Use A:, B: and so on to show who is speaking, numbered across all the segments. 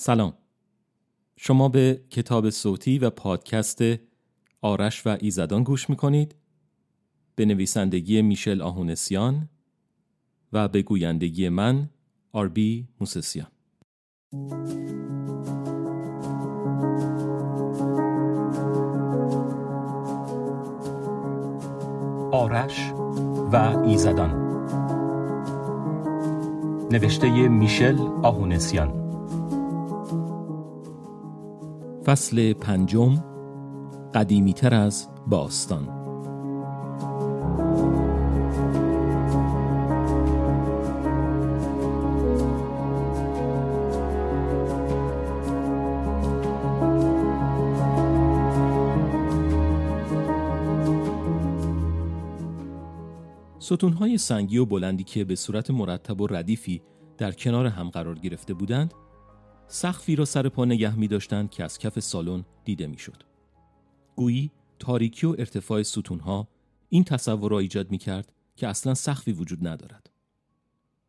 A: سلام. شما به کتاب صوتی و پادکست آرش و ایزدان گوش می‌کنید. به نویسندگی میشل آهونسیان و به گویندگی من آربی موسسیان. آرش و ایزدان. نوشته میشل آهونسیان. فصل پنجم قدیمیتر از باستان. ستونهای سنگی و بلندی که به صورت مرتب و ردیفی در کنار هم قرار گرفته بودند سقفی را سر پا نگه می داشتند که از کف سالن دیده می شد. گویی تاریکی و ارتفاع ستونها این تصور را ایجاد می کرد که اصلا سقفی وجود ندارد.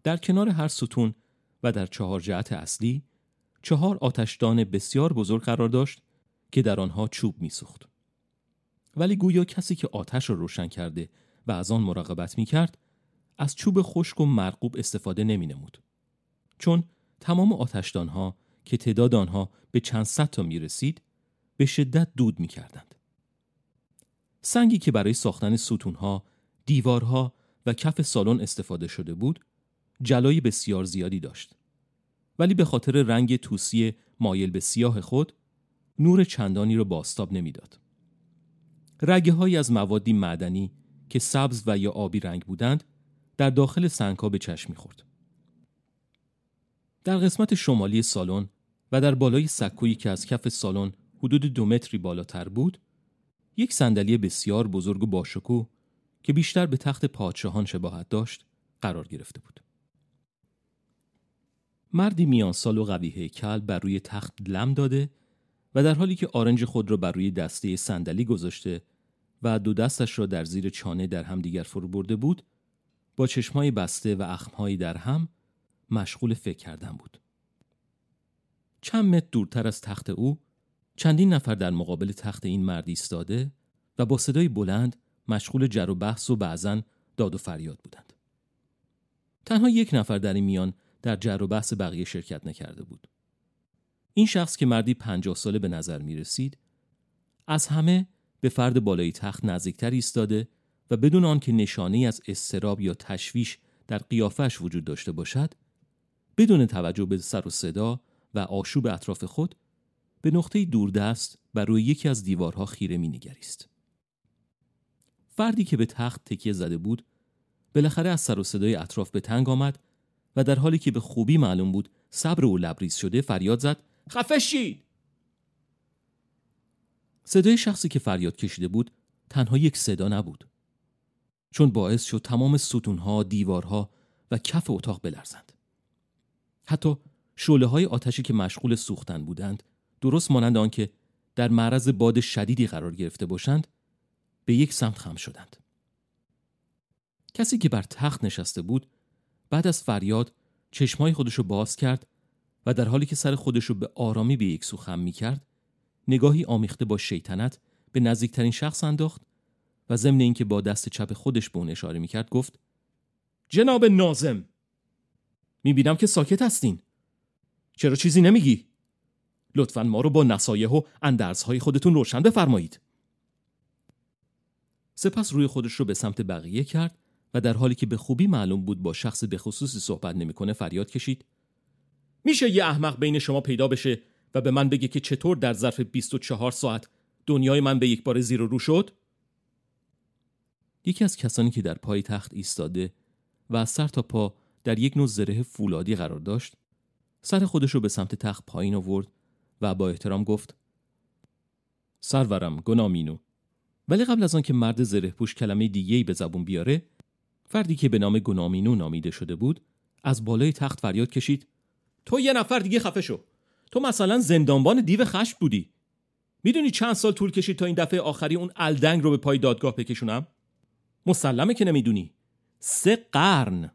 A: در کنار هر ستون و در چهار جهت اصلی چهار آتشدان بسیار بزرگ قرار داشت که در آنها چوب میسوخت. ولی گویا کسی که آتش را روشن کرده و از آن مراقبت می کرد از چوب خشک و مرقوب استفاده نمی نمود. چون تمام آتشدانها که تعداد آنها به چند صد تا می رسید به شدت دود می کردند. سنگی که برای ساختن ستونها، دیوارها و کف سالن استفاده شده بود جلای بسیار زیادی داشت. ولی به خاطر رنگ توسی مایل به سیاه خود نور چندانی را باستاب نمی‌داد. رگه های از موادی معدنی که سبز و یا آبی رنگ بودند در داخل سنگها به چشم می‌خورد. در قسمت شمالی سالن و در بالای سکویی که از کف سالن حدود دو متری بالاتر بود یک صندلی بسیار بزرگ و باشکوه که بیشتر به تخت پادشاهان شباهت داشت قرار گرفته بود. مردی میان سال و قوی هیکل بر روی تخت لم داده و در حالی که آرنج خود را بر روی دسته صندلی گذاشته و دو دستش را در زیر چانه در هم دیگر فرو برده بود با چشمای بسته و اخمهایی در هم مشغول فکر کردن بود. چند متر دورتر از تخت او چندین نفر در مقابل تخت این مرد ایستاده و با صدای بلند مشغول جر و بحث و بعضا داد و فریاد بودند. تنها یک نفر در این میان در جر و بحث بقیه شرکت نکرده بود. این شخص که مردی پنجاه ساله به نظر می رسید از همه به فرد بالای تخت نزدیکتر ایستاده و بدون آنکه نشانه از استراب یا تشویش در قیافش وجود داشته باشد بدون توجه به سر و صدا و آشوب اطراف خود به نقطه دوردست بر روی یکی از دیوارها خیره می نگریست. فردی که به تخت تکیه زده بود بالاخره از سر و صدای اطراف به تنگ آمد و در حالی که به خوبی معلوم بود صبر او لبریز شده فریاد زد خفه شید صدای شخصی که فریاد کشیده بود تنها یک صدا نبود چون باعث شد تمام ستونها، دیوارها و کف اتاق بلرزند. حتی شعله های آتشی که مشغول سوختن بودند درست مانند آنکه در معرض باد شدیدی قرار گرفته باشند به یک سمت خم شدند. کسی که بر تخت نشسته بود بعد از فریاد چشمای خودشو باز کرد و در حالی که سر خودشو به آرامی به یک سو خم می کرد نگاهی آمیخته با شیطنت به نزدیکترین شخص انداخت و ضمن اینکه با دست چپ خودش به اون اشاره می‌کرد گفت جناب نازم می‌بینم که ساکت هستین چرا چیزی نمیگی؟ لطفا ما رو با نصایح و اندرزهای خودتون روشن بفرمایید سپس روی خودش رو به سمت بقیه کرد و در حالی که به خوبی معلوم بود با شخص به خصوصی صحبت نمی‌کنه فریاد کشید میشه یه احمق بین شما پیدا بشه و به من بگه که چطور در ظرف 24 ساعت دنیای من به یک بار زیر و رو شد؟ یکی از کسانی که در پای تخت ایستاده و از سر تا پا در یک نوع زره فولادی قرار داشت سر خودش رو به سمت تخت پایین آورد و با احترام گفت سرورم گنامینو ولی قبل از آنکه مرد زره پوش کلمه دیگه به زبون بیاره فردی که به نام گنامینو نامیده شده بود از بالای تخت فریاد کشید تو یه نفر دیگه خفه شو. تو مثلا زندانبان دیو خشم بودی. می‌دونی چند سال طول کشید تا این دفعه آخری اون الدنگ رو به پای دادگاه بکشونم؟ مسلمه که نمی‌دونی. سه قرن.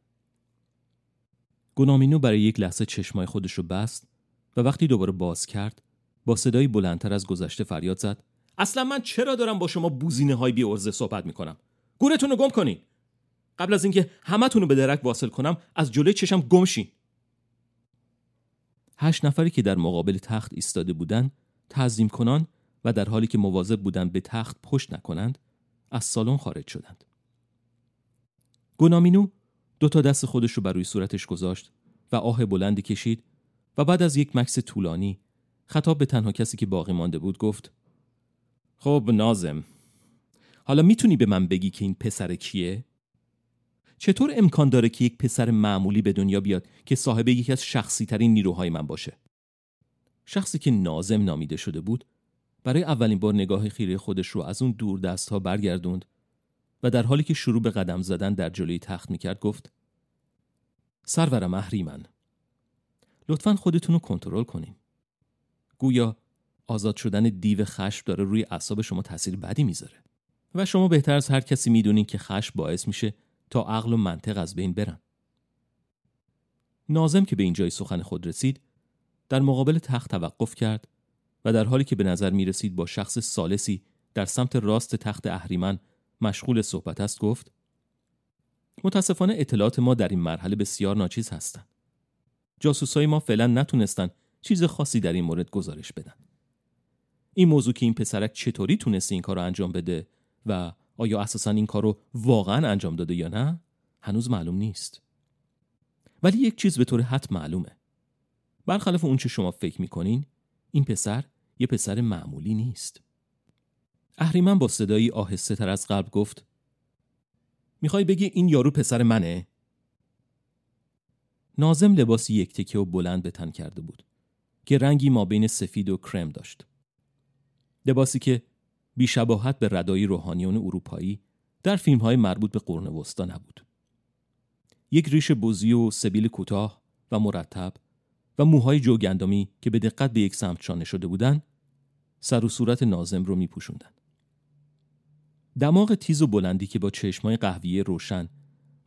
A: گنامینو برای یک لحظه چشمای خودش رو بست و وقتی دوباره باز کرد با صدایی بلندتر از گذشته فریاد زد. اصلا من چرا دارم با شما بوزینه های بی ارزه صحبت می‌کنم؟ گورتون رو گم کنین! قبل از اینکه همتون رو به درک واصل کنم از جلوی چشم گمشین هشت نفری که در مقابل تخت ایستاده بودند تعظیم کنان و در حالی که مواظب بودند به تخت پشت نکنند از سالن خارج شدند. گونامینو دو تا دست خودش رو بر روی صورتش گذاشت و آه بلندی کشید و بعد از یک مکس طولانی خطاب به تنها کسی که باقی مانده بود گفت خب نازم حالا می‌تونی به من بگی که این پسر کیه؟ چطور امکان داره که یک پسر معمولی به دنیا بیاد که صاحب یکی از شخصی ترین نیروهای من باشه؟ شخصی که نازم نامیده شده بود برای اولین بار نگاه خیره خودش رو از اون دور دست ها برگردوند و در حالی که شروع به قدم زدن در جلوی تخت می‌کرد گفت سرورم اهریمن لطفا خودتون رو کنترل کنین. گویا آزاد شدن دیو خشم داره روی اعصاب شما تاثیر بدی می‌ذاره و شما بهتر از هر کسی می‌دونین که خشم باعث میشه تا عقل و منطق از بین برن. نازم که به اینجای سخن خود رسید در مقابل تخت توقف کرد و در حالی که به نظر می رسید با شخص سالسی در سمت راست تخت اهریمن مشغول صحبت است گفت متاسفانه اطلاعات ما در این مرحله بسیار ناچیز هستند. جاسوسای ما فعلا نتونستن چیز خاصی در این مورد گزارش بدن. این موضوع که این پسرک چطوری تونسته این کار رو انجام بده و آیا اساسا این کار رو واقعا انجام داده یا نه هنوز معلوم نیست. ولی یک چیز به طور حد معلومه. برخلاف اون چه شما فکر می‌کنین این پسر یه پسر معمولی نیست. اهریمن با صدایی آهسته تر از قبل گفت می‌خوای بگی این یارو پسر منه؟ نازم لباسی یک تکه و بلند به تن کرده بود که رنگی ما بین سفید و کرم داشت. لباسی که بیشباهت به ردایی روحانیون اروپایی در فیلم های مربوط به قرن وسطا نبود. یک ریش بزی و سبیل کوتاه و مرتب و موهای جوگندمی که به دقت به یک سمت شانه شده بودند سر و صورت نازم رو می پوشوندن. دماغ تیز و بلندی که با چشمای قهویه روشن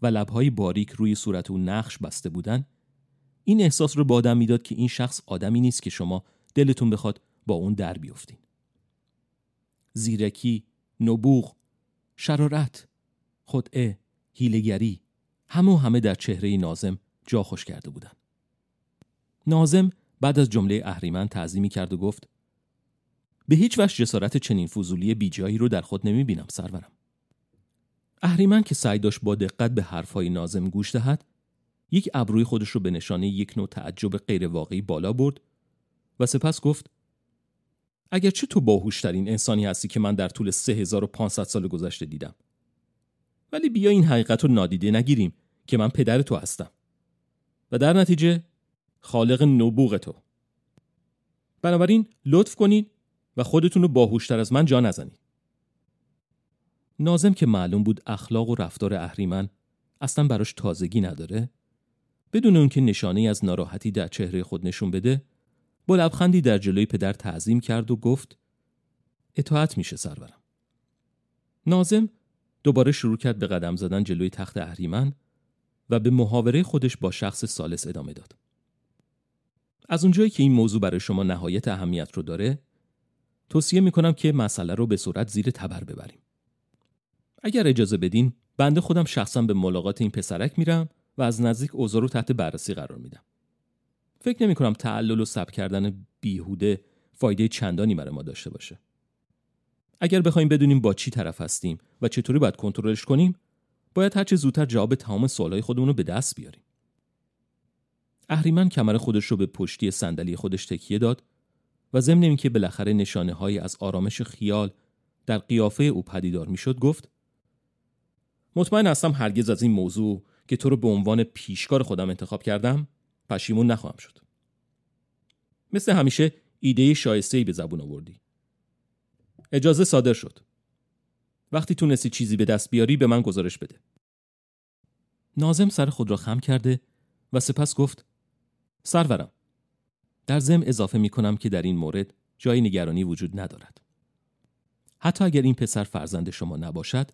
A: و لبهای باریک روی صورت او نقش بسته بودن این احساس رو با آدم می‌داد که این شخص آدمی نیست که شما دلتون بخواد با اون در بیفتین. زیرکی، نبوغ، شرارت، خدعه، هیلگری همه همه در چهره نازم جا خوش کرده بودن. نازم بعد از جمله اهریمن تعظیمی کرد و گفت به هیچ وجه جسارت چنین فضولی بیجایی رو در خود نمی بینم سرورم. اهریمن که سعی داشت با دقت به حرفهای نازم گوش دهد یک ابروی خودش رو به نشانه یک نوع تعجب غیر واقعی بالا برد و سپس گفت اگرچه تو باهوشترین انسانی هستی که من در طول 3500 سال گذشته دیدم. ولی بیا این حقیقت رو نادیده نگیریم که من پدر تو هستم. و در نتیجه خالق نبوغ تو. بنابراین لطف کنید و خودتون رو باهوشتر از من جا نزنید. نازم که معلوم بود اخلاق و رفتار اهریمن اصلا براش تازگی نداره بدون اون که نشانه از ناراحتی در چهره خود نشون بده با لبخندی در جلوی پدر تعظیم کرد و گفت اطاعت میشه سرورم. نازم دوباره شروع کرد به قدم زدن جلوی تخت اهریمن و به محاوره خودش با شخص سالس ادامه داد. از اونجایی که این موضوع برای شما نهایت اهمیت رو داره توصیه می‌کنم که مسئله رو به صورت زیر تبر ببریم. اگر اجازه بدین بنده خودم شخصا به ملاقات این پسرک میرم و از نزدیک اوضاع رو تحت بررسی قرار میدم. فکر نمی کنم تعلل و سب کردن بیهوده فایده چندانی برای ما داشته باشه. اگر بخوایم بدونیم با چی طرف هستیم و چطوری باید کنترلش کنیم باید هرچه زودتر جواب تمام سوالهای خودمون رو به دست بیاریم. اهریمن کمر خودش رو به پشتی صندلی خودش تکیه داد و ضمن اینکه بالاخره نشانه هایی از آرامش خیال در قیافه او پدیدار می‌شد گفت مطمئن هستم هرگز از این موضوع که تو رو به عنوان پیشکار خودم انتخاب کردم پشیمون نخواهم شد. مثل همیشه ایده شایسته ای به زبون آوردی. اجازه صادر شد. وقتی تونستی چیزی به دست بیاری به من گزارش بده. نازم سر خود را خم کرده و سپس گفت سرورم. در ضمن اضافه می کنم که در این مورد جای نگرانی وجود ندارد. حتی اگر این پسر فرزند شما نباشد،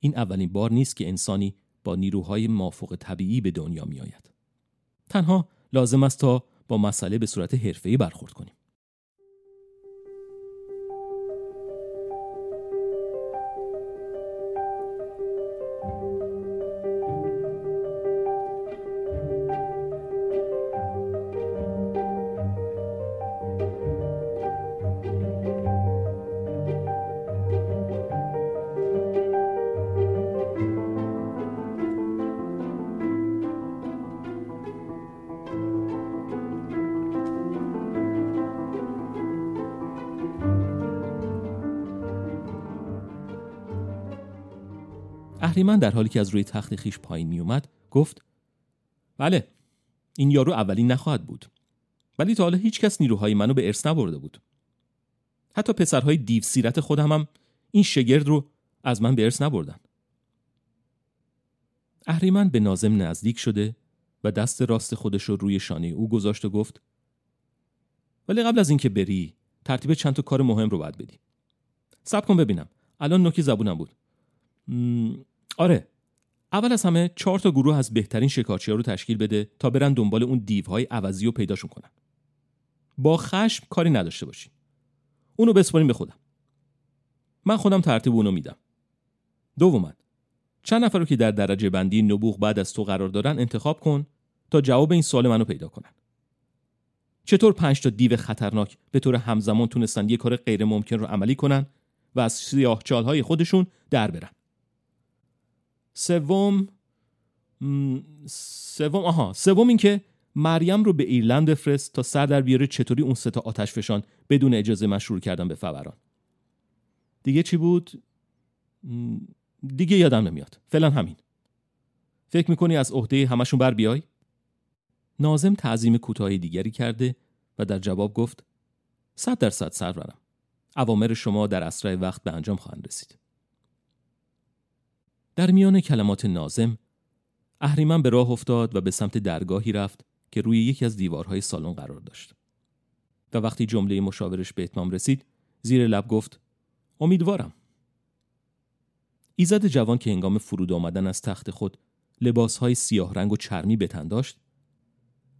A: این اولین بار نیست که انسانی با نیروهای مافوق طبیعی به دنیا می آید. تنها لازم است تا با مسئله به صورت حرفه‌ای برخورد کنیم. اهریمن در حالی که از روی تخت خیش پایین می اومد گفت بله این یارو اولین نخواهد بود. ولی تا حالا هیچ کس نیروهای منو به ارث نبرده بود. حتی پسرهای دیو سیرت خودم هم این شگرد رو از من به ارث نبردن. اهریمن به نازم نزدیک شده و دست راست خودش رو روی شانه او گذاشت و گفت ولی قبل از اینکه بری ترتیب چند تا کار مهم رو باید بدی. صبر کن ببینم. الان نوکی زبونم بود. آره. اول از همه چهار تا گروه از بهترین شکارچی ها رو تشکیل بده تا برن دنبال اون دیوهای عوضی و پیداشون کنن. با خشم کاری نداشته باشی اونو بسپاریم به خودم. من خودم ترتیب اونو میدم. دوما چند نفر رو که در درجه بندی نبوغ بعد از تو قرار دارن انتخاب کن تا جواب این سوال منو پیدا کنن. چطور پنج تا دیو خطرناک به طور همزمان تونستن یه کار غیر ممکن رو عملی کنن و از سیاه های خودشون در برن؟ سوم سوم آها سوم اینکه مریم رو به ایرلند بفرست تا سر در بیاره چطوری اون سه تا آتش فشان بدون اجازه مشروع کردن به فوران. دیگه چی بود؟ دیگه یادم نمیاد. فعلا همین. فکر می‌کنی از عهده همشون بر بیای؟ نازم تعظیم کوتاهی دیگری کرده و در جواب گفت صد درصد سرورم. اوامر شما در اسرع وقت به انجام خواهند رسید. در میان کلمات نازم اهریمن به راه افتاد و به سمت درگاهی رفت که روی یکی از دیوارهای سالن قرار داشت. و وقتی جمله مشاورش به اتمام رسید زیر لب گفت امیدوارم. ایزد جوان که هنگام فرود آمدن از تخت خود لباسهای سیاه رنگ و چرمی به تن داشت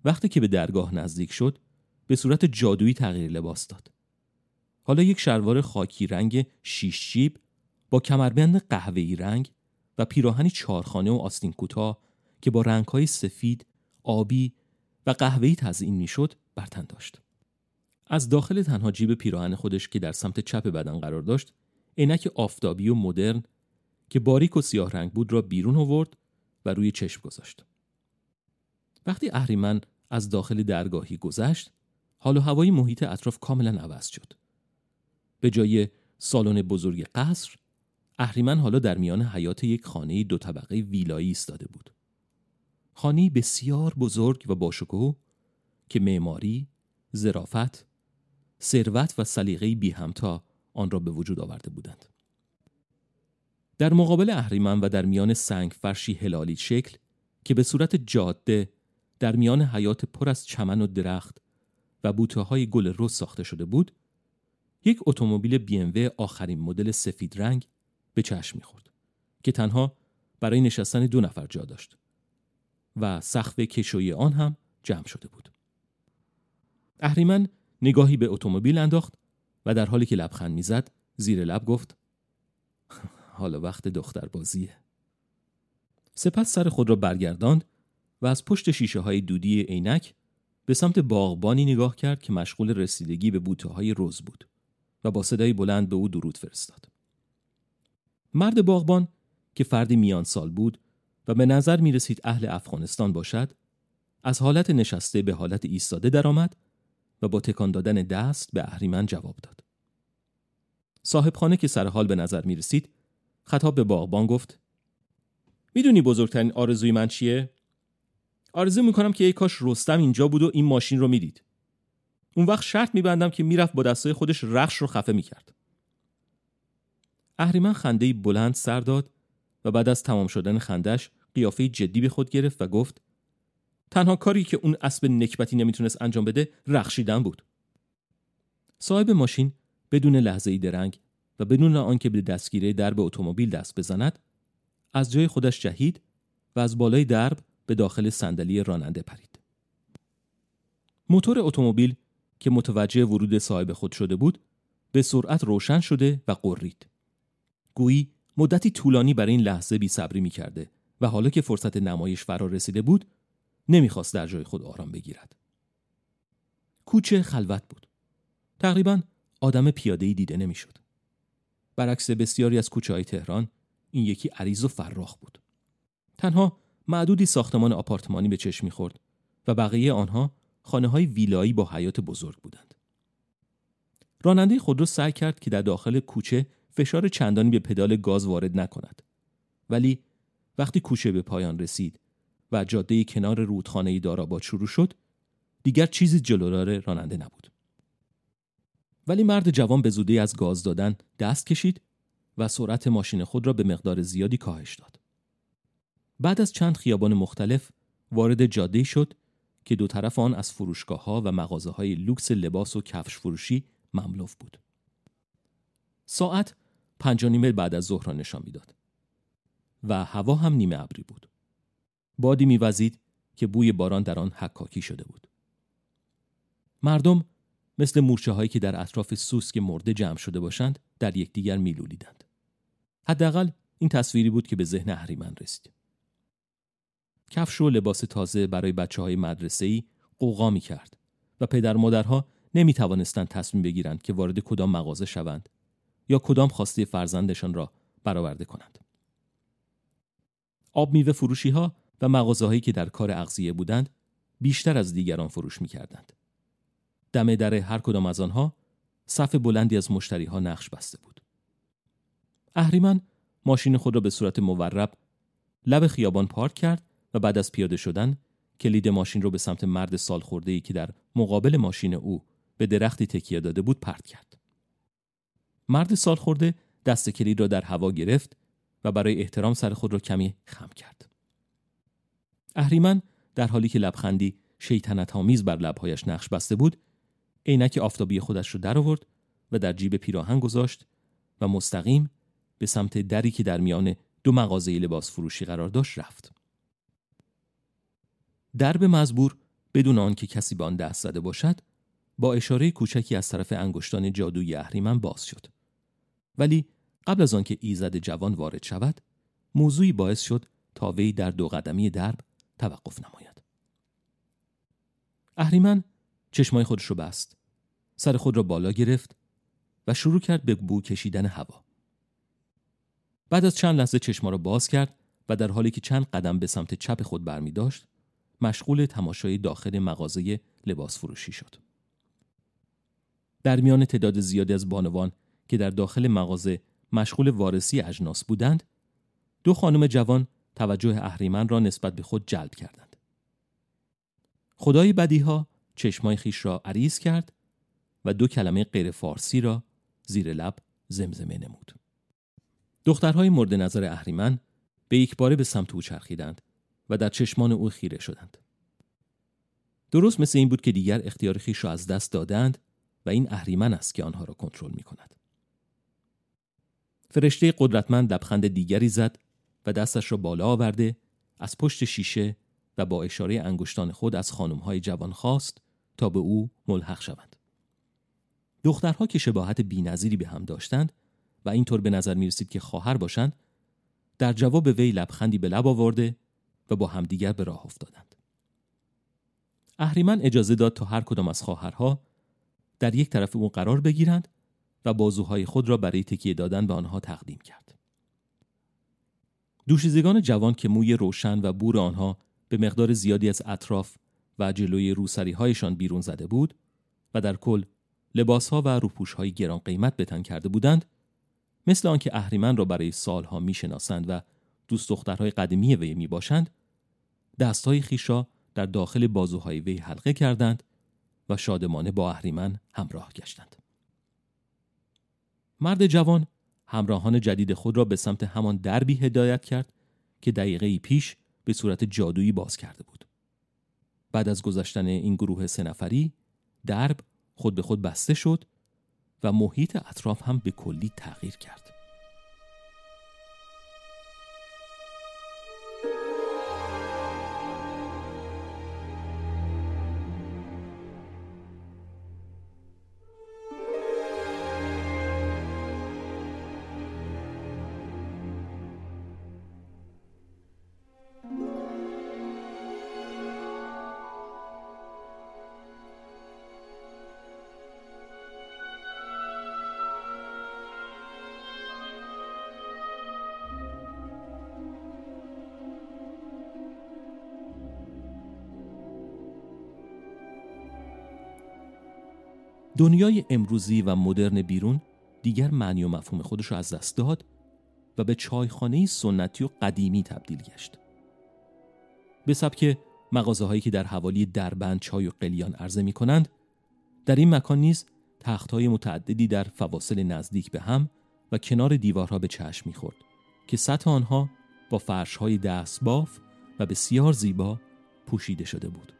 A: وقتی که به درگاه نزدیک شد به صورت جادویی تغییر لباس داد. حالا یک شلوار خاکی رنگ شیش جیب با کمربند قهوه‌ای رنگ و پیراهنی چارخانه و آستین کوتاه که با رنگهای سفید، آبی و قهوه‌ای تزیین می‌شد بر تن داشت. از داخل تنها جیب پیراهن خودش که در سمت چپ بدن قرار داشت، عینک آفتابی و مدرن که باریک و سیاه رنگ بود را بیرون آورد و روی چشم گذاشت. وقتی اهریمن از داخل درگاهی گذشت، حال و هوای محیط اطراف کاملا عوض شد. به جای سالن بزرگ قصر اهریمن حالا در میان حیات یک خانه دو طبقه ویلایی ایستاده بود. خانه بسیار بزرگ و باشکوه که معماری، ظرافت، ثروت و سلیقه بی همتا آن را به وجود آورده بودند. در مقابل اهریمن و در میان سنگ فرشی هلالی شکل که به صورت جاده در میان حیات پر از چمن و درخت و بوته های گل رز ساخته شده بود، یک اتومبیل BMW آخرین مدل سفید رنگ به چشم می‌خورد که تنها برای نشستن دو نفر جا داشت و سقف کشوی آن هم جمع شده بود. اهریمن نگاهی به اتومبیل انداخت و در حالی که لبخند می‌زد زیر لب گفت حالا وقت دختر بازیه. سپس سر خود را برگرداند و از پشت شیشه های دودی عینک به سمت باغبانی نگاه کرد که مشغول رسیدگی به بوته های روز بود و با صدای بلند به او درود فرستاد. مرد باغبان که فردی میان سال بود و به نظر می رسید اهل افغانستان باشد از حالت نشسته به حالت ایستاده درآمد و با تکان دادن دست به اهریمن جواب داد. صاحب خانه که سر حال به نظر می رسید خطاب به باغبان گفت می‌دونی بزرگترین آرزوی من چیه؟ آرزو می‌کنم که ای کاش رستم اینجا بود و این ماشین رو می‌دید. اون وقت شرط میبندم که می‌رفت با دستای خودش رخش رو خفه می‌کرد. اهریمن خنده بلند سر داد و بعد از تمام شدن خندش قیافه جدی به خود گرفت و گفت تنها کاری که اون اسب نکبتی نمی‌تونست انجام بده رخشیدن بود. صاحب ماشین بدون لحظه ای درنگ و بدون آنکه به دستگیره درب اتومبیل دست بزند از جای خودش جهید و از بالای درب به داخل صندلی راننده پرید. موتور اتومبیل که متوجه ورود صاحب خود شده بود به سرعت روشن شده و قرید. گویی مدتی طولانی برای این لحظه بی صبری می کرده و حالا که فرصت نمایش فرا رسیده بود نمی‌خواست در جای خود آرام بگیرد. کوچه خلوت بود. تقریبا آدم پیاده دیده نمی‌شد. برعکس بسیاری از کوچه های تهران این یکی عریض و فراخ بود. تنها معدودی ساختمان آپارتمانی به چشم می‌خورد و بقیه آنها خانه های ویلایی با حیات بزرگ بودند. راننده خودرو سعی کرد که در داخل کوچه فشار چندانی به پدال گاز وارد نکند. ولی وقتی کوچه به پایان رسید و جاده کنار رودخانه داراباد شروع شد، دیگر چیزی جلودار راننده نبود. ولی مرد جوان به زودی از گاز دادن دست کشید و سرعت ماشین خود را به مقدار زیادی کاهش داد. بعد از چند خیابان مختلف وارد جاده شد که دو طرف آن از فروشگاه ها و مغازه های لوکس لباس و کفش فروشی مملوف بود. ساعت پنج نیمه بعد از ظهر نشان می‌داد و هوا هم نیمه ابری بود. بادی میوزید که بوی باران در آن حکاکی شده بود. مردم مثل مورچه هایی که در اطراف سوسک مرده جمع شده باشند در یکدیگر میلولیدند. حداقل این تصویری بود که به ذهن اهریمن رسید. کفش و لباس تازه برای بچه های مدرسه ای قوقا می کرد و پدر مادرها نمی توانستند تصمیم بگیرند که وارد کدام مغازه شوند یا کدام خواسته فرزندشان را برآورده کنند. آب میوه فروشی ها و مغازه هایی که در کار اغذیه بودند بیشتر از دیگران فروش می کردند. دم در هر کدام از آنها صف بلندی از مشتری ها نقش بسته بود. اهریمن ماشین خود را به صورت مورب لب خیابان پارک کرد و بعد از پیاده شدن کلید ماشین را به سمت مرد سال خورده ای که در مقابل ماشین او به درختی تکیه داده بود پرت کرد. مرد سال خورده دست کلید را در هوا گرفت و برای احترام سر خود را کمی خم کرد. اهریمن در حالی که لبخندی شیطنت آمیز بر لبهایش نقش بسته بود، عینک آفتابی خودش را درآورد و در جیب پیراهن گذاشت و مستقیم به سمت دری که در میان دو مغازه لباس فروشی قرار داشت رفت. درب مزبور بدون آنکه کسی به آن دست زده باشد با اشاره کوچکی از طرف انگشتان جادویی اهریمن باز شد ولی قبل از آنکه ایزد جوان وارد شود موضوعی باعث شد تا وی در دو قدمی درب توقف نماید اهریمن چشمای خودش رو بست سر خود را بالا گرفت و شروع کرد به بو کشیدن هوا بعد از چند لحظه چشما را باز کرد و در حالی که چند قدم به سمت چپ خود برمی داشت مشغول تماشای داخل مغازه لباس فروشی شد. در میان تعداد زیادی از بانوان که در داخل مغازه مشغول وارسی اجناس بودند، دو خانم جوان توجه اهریمن را نسبت به خود جلب کردند. خدای بدیها چشمای خیش را عریض کرد و دو کلمه غیر فارسی را زیر لب زمزمه نمود. دخترهای مورد نظر اهریمن به یک باره به سمت او چرخیدند و در چشمان او خیره شدند. درست مثل این بود که دیگر اختیار خیش را از دست دادند و این اهریمن است که آنها را کنترل می کند. فرشته قدرتمند لبخند دیگری زد و دستش را بالا آورده از پشت شیشه و با اشاره انگشتان خود از خانمهای جوان خواست تا به او ملحق شوند. دخترها که شباهت بینظیری به هم داشتند و اینطور به نظر می رسید که خواهر باشند در جواب وی لبخندی به لب آورده و با همدیگر به راه افتادند. اهریمن اجازه داد تا هر کدام از خواهرها در یک طرف او قرار بگیرند و بازوهای خود را برای تکیه دادن به آنها تقدیم کرد. دوشیزگان جوان که موی روشن و بور آنها به مقدار زیادی از اطراف و جلوی روسری هایشان بیرون زده بود و در کل لباس ها و روپوش های گران قیمت بتن کرده بودند مثل آنکه اهریمن را برای سالها می‌شناسند و دوست دخترهای قدیمی وی می باشند دستهای خیش را در داخل بازوهای وی حلقه کردند و شادمانه با اهریمن همراه گشتند. مرد جوان همراهان جدید خود را به سمت همان دربی هدایت کرد که دقیقه پیش به صورت جادویی باز کرده بود. بعد از گذشتن این گروه سه نفری درب خود به خود بسته شد و محیط اطراف هم به کلی تغییر کرد. دنیای امروزی و مدرن بیرون دیگر معنی و مفهوم خودش رو از دست داد و به چایخانه سنتی و قدیمی تبدیل گشت. به سبک مغازه هایی که در حوالی دربند چای و قلیان عرضه می کنند در این مکان نیز تخت های متعددی در فواصل نزدیک به هم و کنار دیوارها به چشم می‌خورد که سطح آنها با فرش های دست باف و بسیار زیبا پوشیده شده بود.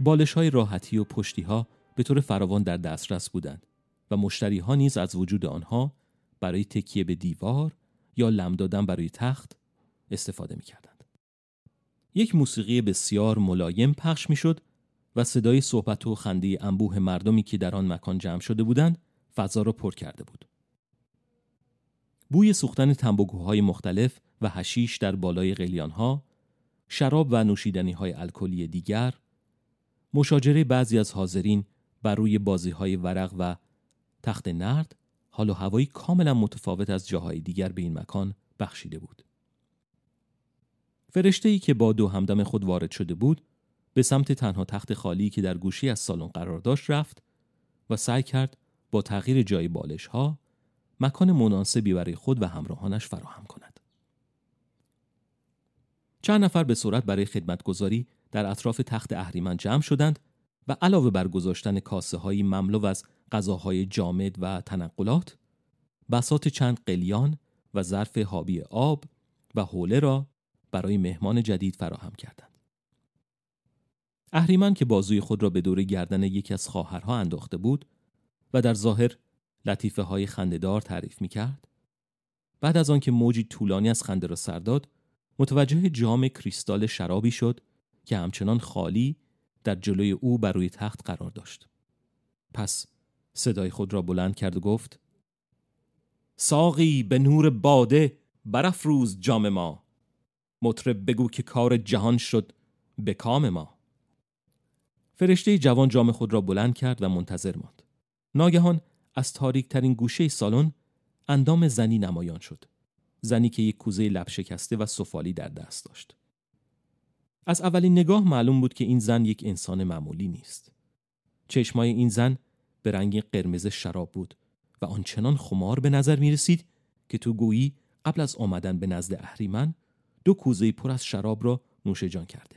A: بالش های راحتی و پشتی ها به طور فراوان در دسترس بودند و مشتری ها نیز از وجود آنها برای تکیه به دیوار یا لم دادن برای تخت استفاده می کردند. یک موسیقی بسیار ملایم پخش می شد و صدای صحبت و خنده انبوه مردمی که در آن مکان جمع شده بودند فضا را پر کرده بود. بوی سوختن تنباکوهای مختلف و هشیش در بالای قلیانها، شراب و نوشیدنی های الکلی دیگر، مشاجره بعضی از حاضرین بر روی بازی های ورق و تخت نرد حال و هوایی کاملا متفاوت از جاهای دیگر به این مکان بخشیده بود. فرشته ای که با دو همدم خود وارد شده بود به سمت تنها تخت خالی که در گوشی از سالن قرار داشت رفت و سعی کرد با تغییر جای بالش ها مکان مناسبی برای خود و همراهانش فراهم کند. چند نفر به صورت برای خدمتگذاری در اطراف تخت اهریمن جمع شدند و علاوه بر گذاشتن کاسه های مملو از غذاهای جامد و تنقلات بسات چند قلیان و ظرف حابی آب و حوله را برای مهمان جدید فراهم کردند. اهریمن که بازوی خود را به دور گردن یکی از خواهرها انداخته بود و در ظاهر لطیفه های خندهدار تعریف می کرد. بعد از آنکه موجی طولانی از خنده را سر داد متوجه جام کریستال شرابی شد که همچنان خالی در جلوی او بر روی تخت قرار داشت. پس صدای خود را بلند کرد و گفت ساقی به نور باده برافروز جام ما. مطرب بگو که کار جهان شد به کام ما. فرشته جوان جام خود را بلند کرد و منتظر ماند. ناگهان از تاریک ترین گوشه سالن اندام زنی نمایان شد. زنی که یک کوزه لب شکسته و سفالی در دست داشت. از اولین نگاه معلوم بود که این زن یک انسان معمولی نیست چشمای این زن به رنگ قرمز شراب بود و آنچنان خمار به نظر می رسید که تو گویی قبل از آمدن به نزد اهریمن دو کوزه پر از شراب را نوش جان کرده.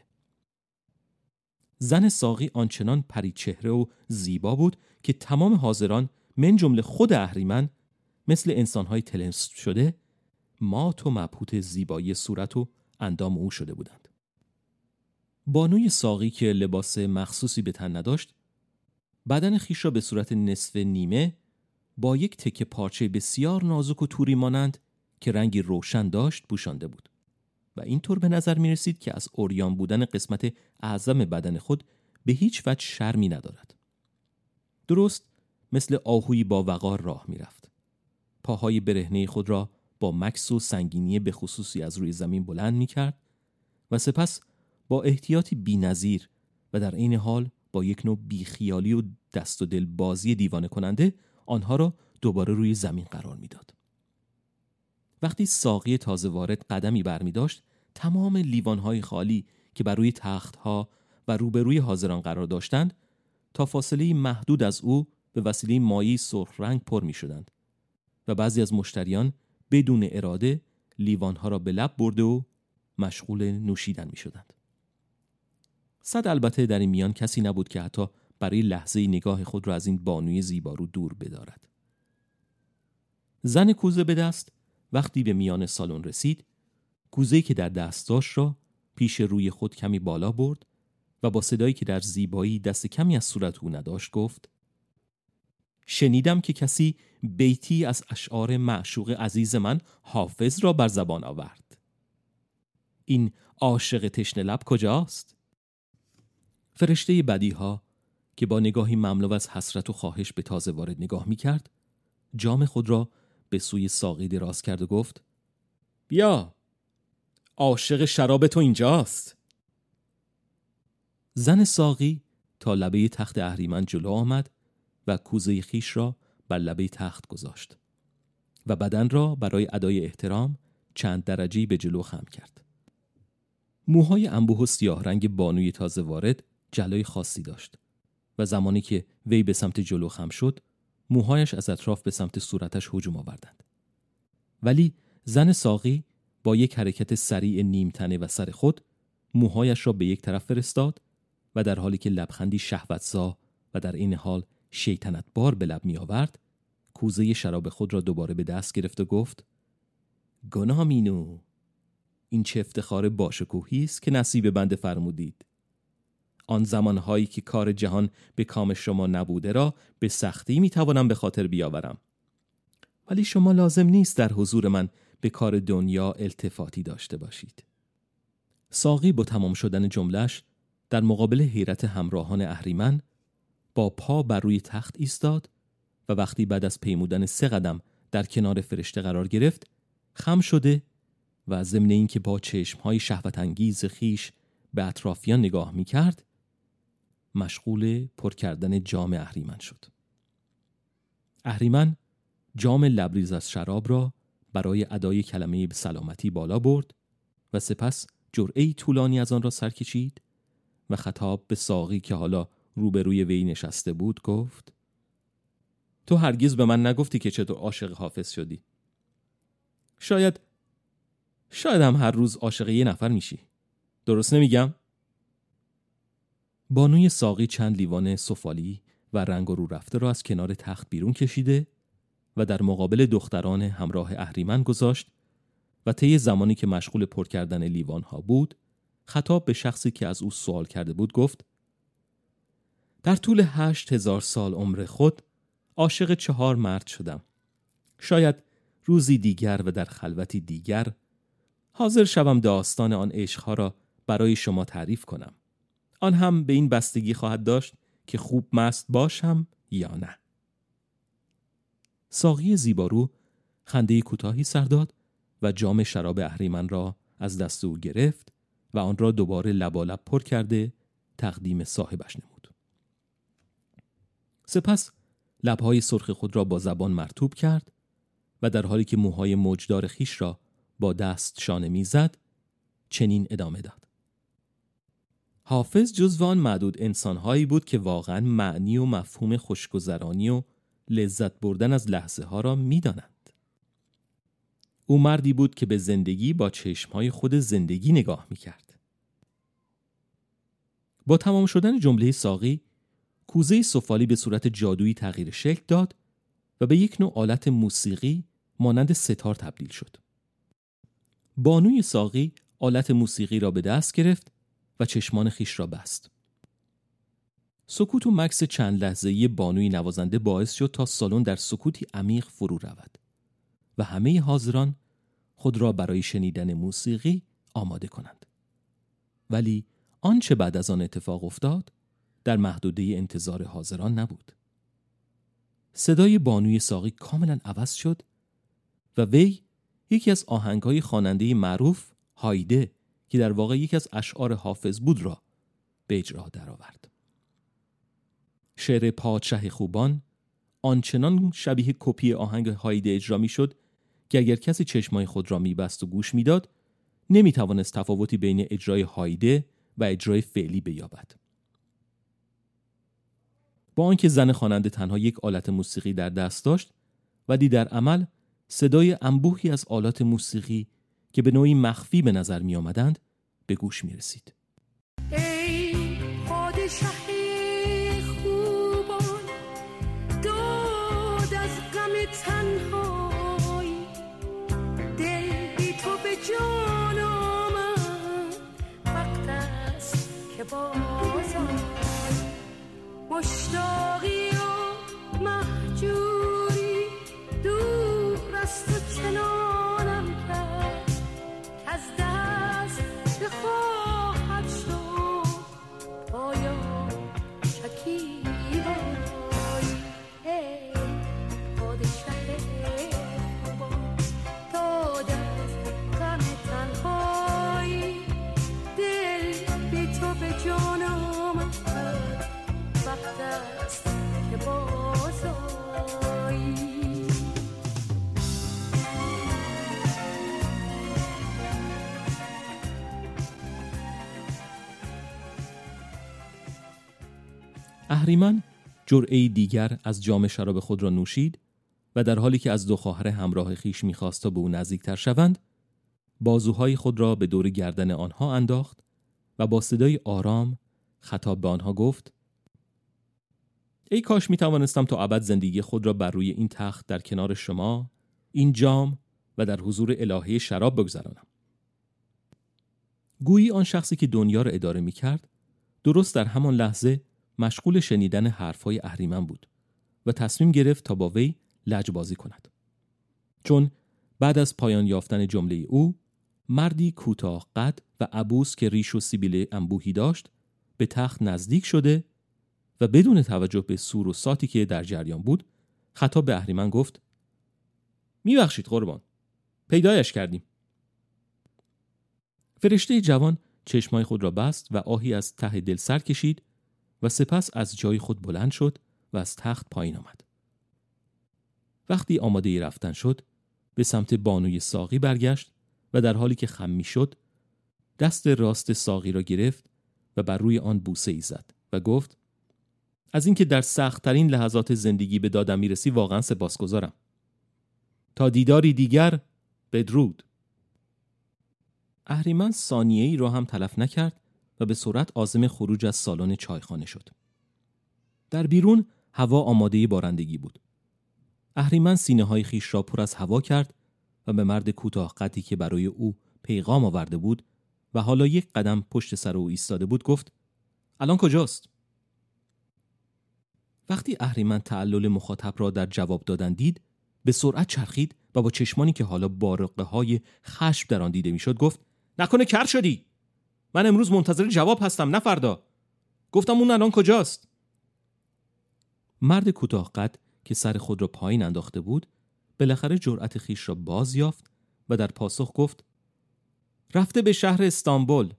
A: زن ساقی آنچنان پری چهره و زیبا بود که تمام حاضران من جمله خود اهریمن مثل انسانهای تلمس شده مات و مبهوت زیبایی صورت و اندام او شده بودند. بانوی ساقی که لباس مخصوصی به تن نداشت بدن خیش را به صورت نصف نیمه با یک تکه پارچه بسیار نازک و توری مانند که رنگی روشن داشت پوشانده بود و اینطور به نظر می رسید که از اوریان بودن قسمت اعظم بدن خود به هیچ وجه شرمی ندارد. درست مثل آهوی با وقار راه می رفت پاهای برهنه خود را با مکس و سنگینی به خصوصی از روی زمین بلند می کرد و سپس با احتیاطی بینظیر و در عین حال با یک نوع بیخیالی و دست و دل بازی دیوانه کننده آنها را دوباره روی زمین قرار می‌داد. وقتی ساقی تازه وارد قدمی برمی داشت تمام لیوانهای خالی که بر روی تختها و روبروی حاضران قرار داشتند تا فاصله محدود از او به وسیله مایی سرخ رنگ پر می شدند و بعضی از مشتریان بدون اراده لیوانها را به لب برده و مشغول نوشیدن می شدند. صد البته در این میان کسی نبود که حتی برای لحظه نگاه خود را از این بانوی زیبارو دور بدارد. زن کوزه به دست وقتی به میان سالن رسید کوزه که در دست داشت را پیش روی خود کمی بالا برد و با صدایی که در زیبایی دست کمی از صورت او نداشت گفت شنیدم که کسی بیتی از اشعار معشوق عزیز من حافظ را بر زبان آورد این عاشق تشنه لب کجاست؟ فرشته بدیها که با نگاهی مملو از حسرت و خواهش به تازه وارد نگاه می کرد جام خود را به سوی ساقی دراز کرد و گفت بیا عاشق شراب تو اینجاست. زن ساقی تا لبه تخت اهریمن جلو آمد و کوزه خیش را بر لبه تخت گذاشت و بدن را برای ادای احترام چند درجی به جلو خم کرد. موهای انبوه و سیاه رنگ بانوی تازه وارد جلای خاصی داشت و زمانی که وی به سمت جلو خم شد موهایش از اطراف به سمت صورتش هجوم آوردند. ولی زن ساقی با یک حرکت سریع نیمتنه و سر خود موهایش را به یک طرف فرستاد و در حالی که لبخندی شهوتزا و در این حال شیطنت بار به لب می آورد کوزه شراب خود را دوباره به دست گرفت و گفت گنامینو این چه افتخار باشکوهی است که نصیب بنده فرمودید. آن زمانهایی که کار جهان به کام شما نبوده را به سختی می توانم به خاطر بیاورم. ولی شما لازم نیست در حضور من به کار دنیا التفاتی داشته باشید. ساقی با تمام شدن جملش در مقابل حیرت همراهان اهریمن با پا بر روی تخت ایستاد و وقتی بعد از پیمودن سه قدم در کنار فرشته قرار گرفت خم شده و ضمن اینکه با چشمهای شهوت انگیز خیش به اطرافیان نگاه می کرد مشغول پر کردن جام اهریمن شد. اهریمن جام لبریز از شراب را برای ادای کلمه سلامتی بالا برد و سپس جرعه طولانی از آن را سر کشید و خطاب به ساقی که حالا روبروی وی نشسته بود گفت تو هرگز به من نگفتی که چطور عاشق حافظ شدی. شاید شاید هم هر روز عاشق یه نفر میشی. درست نمیگم؟ بانوی ساقی چند لیوان سفالی و رنگ رو رفته را از کنار تخت بیرون کشیده و در مقابل دختران همراه اهریمن گذاشت و طی زمانی که مشغول پر کردن لیوان ها بود خطاب به شخصی که از او سوال کرده بود گفت در طول هشت هزار سال عمر خود عاشق چهار مرد شدم. شاید روزی دیگر و در خلوتی دیگر حاضر شوم داستان آن عشقها را برای شما تعریف کنم. آن هم به این بستگی خواهد داشت که خوب مست باشم یا نه. ساقی زیبارو خنده کوتاهی سر داد و جام شراب اهریمن را از دست او گرفت و آن را دوباره لبالب پر کرده تقدیم صاحبش نمود. سپس لبهای سرخ خود را با زبان مرتوب کرد و در حالی که موهای موجدار خیش را با دست شانه می‌زد چنین ادامه داد. حافظ جزو آن معدود انسانهایی بود که واقعا معنی و مفهوم خوشگذرانی و لذت بردن از لحظه ها را می‌دانند. او مردی بود که به زندگی با چشمهای خود زندگی نگاه می کرد. با تمام شدن جمله ساقی کوزه سفالی به صورت جادویی تغییر شکل داد و به یک نوع آلت موسیقی مانند ستار تبدیل شد. بانوی ساقی آلت موسیقی را به دست گرفت و چشمان خیش را بست. سکوت و مکس چند لحظه‌ای بانوی نوازنده باعث شد تا سالن در سکوتی عمیق فرو رود و همه حاضران خود را برای شنیدن موسیقی آماده کنند. ولی آنچه بعد از آن اتفاق افتاد در محدوده انتظار حاضران نبود. صدای بانوی ساقی کاملا عوض شد و وی یکی از آهنگهای خواننده معروف هایده که در واقع یکی از اشعار حافظ بود را به اجرا درآورد. شعر پادشه خوبان آنچنان شبیه کپی آهنگ هایده اجرا می شد که اگر کسی چشمای خود را میبست و گوش می‌داد نمی توانست تفاوتی بین اجرای هایده و اجرای فعلی بیابد. با آنکه زن خواننده تنها یک آلت موسیقی در دست داشت ولی در عمل صدای انبوهی از آلات موسیقی که به نوعی مخفی به نظر می آمدند به گوش می رسید. ای خوبان داد از غم تنهایی دل بی تو به جان آمد وقت است که باز مشتاقی اهریمن جرعه دیگر از جام شراب خود را نوشید و در حالی که از دو خواهر همراه خیش می‌خواست تا به او نزدیکتر شوند بازوهای خود را به دور گردن آنها انداخت و با صدای آرام خطاب به آنها گفت ای کاش می توانستم تا ابد زندگی خود را بر روی این تخت در کنار شما این جام و در حضور الهه شراب بگذرانم. گویی آن شخصی که دنیا را اداره می کرد درست در همان لحظه مشغول شنیدن حرفهای اهریمن بود و تصمیم گرفت تا با وی بازی کند. چون بعد از پایان یافتن جمله او مردی کوتاه قد و عبوس که ریش و سیبیل انبوهی داشت به تخت نزدیک شده و بدون توجه به سور و ساتی که در جریان بود خطاب به اهریمن گفت میبخشید قربان پیدایش کردیم. فرشته جوان چشمای خود را بست و آهی از ته دل سر کشید و سپس از جای خود بلند شد و از تخت پایین آمد. وقتی آماده رفتن شد به سمت بانوی ساقی برگشت و در حالی که خم می شد دست راست ساقی را گرفت و بر روی آن بوسه ای زد و گفت از اینکه در سختترین لحظات زندگی به دادم می‌رسی واقعا سپاسگزارم تا دیداری دیگر بدرود اهریمن ثانیه ای را هم تلف نکرد و به سرعت آزم خروج از سالن چایخانه شد. در بیرون هوا آماده بارندگی بود. اهریمن سینه های خیش را پر از هوا کرد و به مرد کوتاه قدی که برای او پیغام آورده بود و حالا یک قدم پشت سر او ایستاده بود گفت الان کجاست؟ وقتی اهریمن تعلل مخاطب را در جواب دادن دید به سرعت چرخید و با چشمانی که حالا بارقه های خشم در آن دیده می‌شد گفت نکنه کر شدی من امروز منتظر جواب هستم نه فردا. گفتم اون الان کجاست؟ مرد کوتاه قد که سر خود را پایین انداخته بود بالاخره جرأت خیش را باز یافت و در پاسخ گفت رفته به شهر استانبول.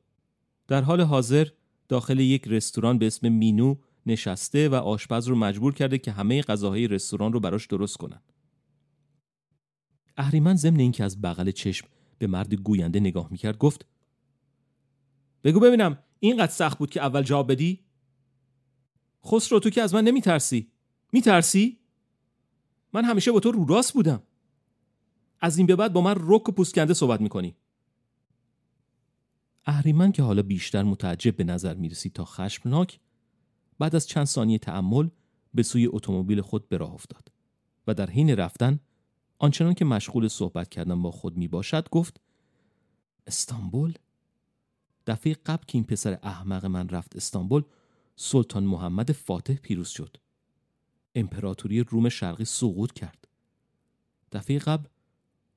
A: در حال حاضر داخل یک رستوران به اسم مینو نشسته و آشپز رو مجبور کرده که همه غذاهای رستوران رو براش درست کنن. اهریمن ضمن اینکه از بغل چشم به مرد گوینده نگاه می‌کرد گفت بگو ببینم اینقدر سخت بود که اول جواب بدی؟ خسرو تو که از من نمیترسی میترسی؟ من همیشه با تو رو راست بودم از این به بعد با من رک و پوسکنده صحبت می‌کنی اهریمن که حالا بیشتر متعجب به نظر می‌رسید تا خشمناک بعد از چند ثانیه تأمل به سوی اتومبیل خود به راه افتاد و در حین رفتن آنچنان که مشغول صحبت کردن با خود می باشد گفت استانبول دفعه قبل که این پسر احمق من رفت استانبول سلطان محمد فاتح پیروز شد. امپراتوری روم شرقی سقوط کرد. دفعه قبل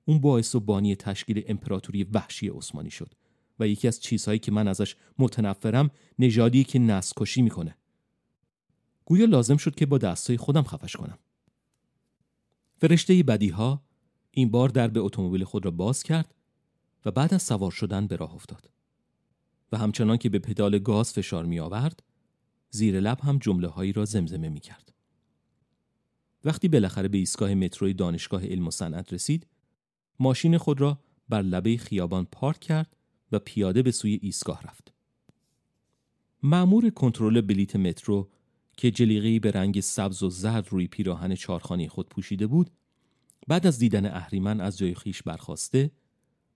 A: اون باعث و بانی تشکیل امپراتوری وحشی عثمانی شد و یکی از چیزهایی که من ازش متنفرم نژادی که نسل می‌کنه. گویا لازم شد که با دستای خودم خفش کنم. فرشته بدی ها این بار در به اتومبیل خود را باز کرد و بعد از سوار شدن به راه افتاد. و همچنان که به پدال گاز فشار می آورد زیر لب هم جمله هایی را زمزمه می کرد. وقتی بالاخره به ایستگاه متروی دانشگاه علم و صنعت رسید ماشین خود را بر لبه خیابان پارک کرد و پیاده به سوی ایستگاه رفت. معمور کنترل بلیت مترو که جلیقه‌ای به رنگ سبز و زرد روی پیراهن چارخانه خود پوشیده بود بعد از دیدن اهریمن از جای خیش برخواسته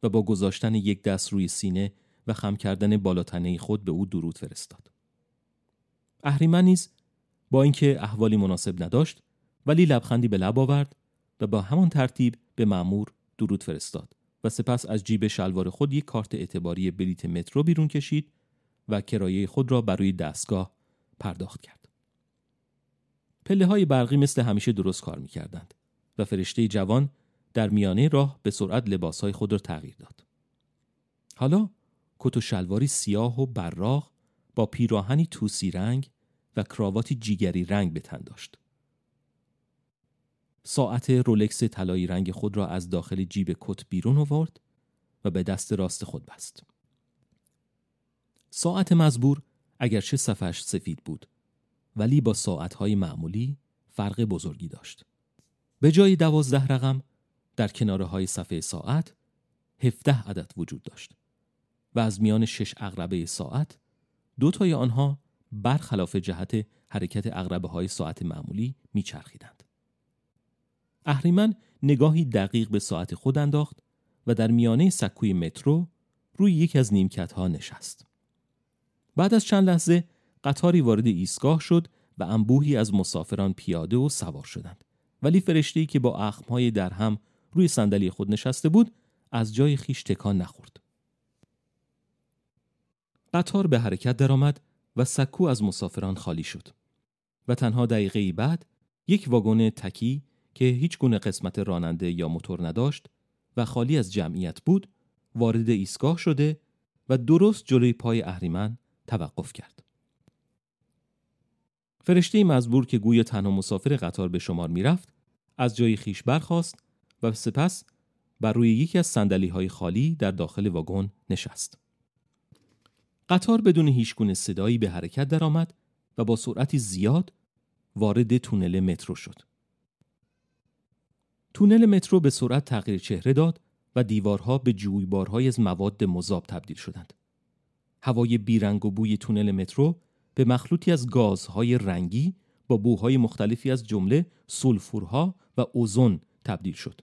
A: و با گذاشتن یک دست روی سینه و خم کردن بالاتنه خود به او درود فرستاد. اهریمن نیز با اینکه احوالی مناسب نداشت ولی لبخندی به لب آورد و با همان ترتیب به مأمور درود فرستاد و سپس از جیب شلوار خود یک کارت اعتباری بلیت مترو بیرون کشید و کرایه خود را برای دستگاه پرداخت کرد. پله های برقی مثل همیشه درست کار می کردند و فرشته جوان در میانه راه به سرعت لباس های خود را تغییر داد. حالا کت و شلواری سیاه و براق با پیراهنی توسی رنگ و کراواتی جیگری رنگ به تن داشت. ساعت رولکس طلایی رنگ خود را از داخل جیب کت بیرون آورد و به دست راست خود بست. ساعت مزبور اگرچه صفحش سفید بود ولی با ساعتهای معمولی فرق بزرگی داشت. به جای دوازده رقم در کناره های صفحه ساعت هفته عدد وجود داشت و از میان شش اغربه ساعت دو تای آنها برخلاف جهت حرکت اغربه های ساعت معمولی میچرخیدند. اهریمن نگاهی دقیق به ساعت خود انداخت و در میانه سکوی مترو روی یکی از نیمکت ها نشست. بعد از چند لحظه قطاری وارد ایستگاه شد و انبوهی از مسافران پیاده و سوار شدند. ولی فرشته‌ای که با اخمهای درهم روی صندلی خود نشسته بود از جای خیش تکان نخورد. قطار به حرکت درآمد و سکو از مسافران خالی شد و تنها دقیقه بعد یک واگن تکی که هیچ گونه قسمت راننده یا موتور نداشت و خالی از جمعیت بود وارد ایستگاه شده و درست جلوی پای اهریمن توقف کرد. فرشته مزبور که گویا تنها مسافر قطار به شمار می‌رفت از جای خیش برخاست و سپس بر روی یکی از سندلی های خالی در داخل واگن نشست. قطار بدون هیچگونه صدایی به حرکت درآمد و با سرعتی زیاد وارد تونل مترو شد. تونل مترو به سرعت تغییر چهره داد و دیوارها به جویبارهای از مواد مذاب تبدیل شدند. هوای بیرنگ و بوی تونل مترو به مخلوطی از گازهای رنگی با بوهای مختلفی از جمله سولفورها و اوزون تبدیل شد.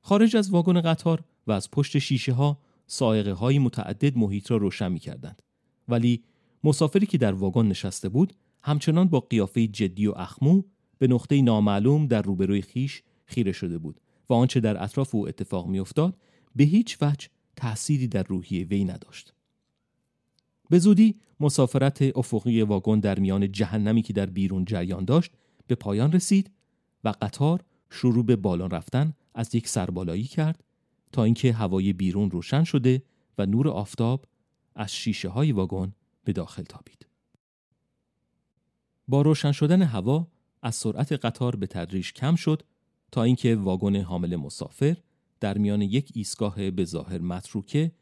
A: خارج از واگن قطار و از پشت شیشه ها سائقه های متعدد محیط را روشن می کردند. ولی مسافری که در واگن نشسته بود همچنان با قیافه جدی و اخمو به نقطه نامعلوم در روبروی خیش خیره شده بود و آنچه در اطراف او اتفاق میافتاد به هیچ وجه تأثیری در روحیه وی نداشت. به زودی مسافرت افقی واگن در میان جهنمی که در بیرون جریان داشت به پایان رسید و قطار شروع به بالان رفتن از یک سربالایی کرد تا اینکه هوای بیرون روشن شده و نور آفتاب از شیشه های واگن به داخل تابید. با روشن شدن هوا از سرعت قطار به تدریج کم شد تا اینکه واگن حامل مسافر در میان یک ایستگاه به ظاهر متروکه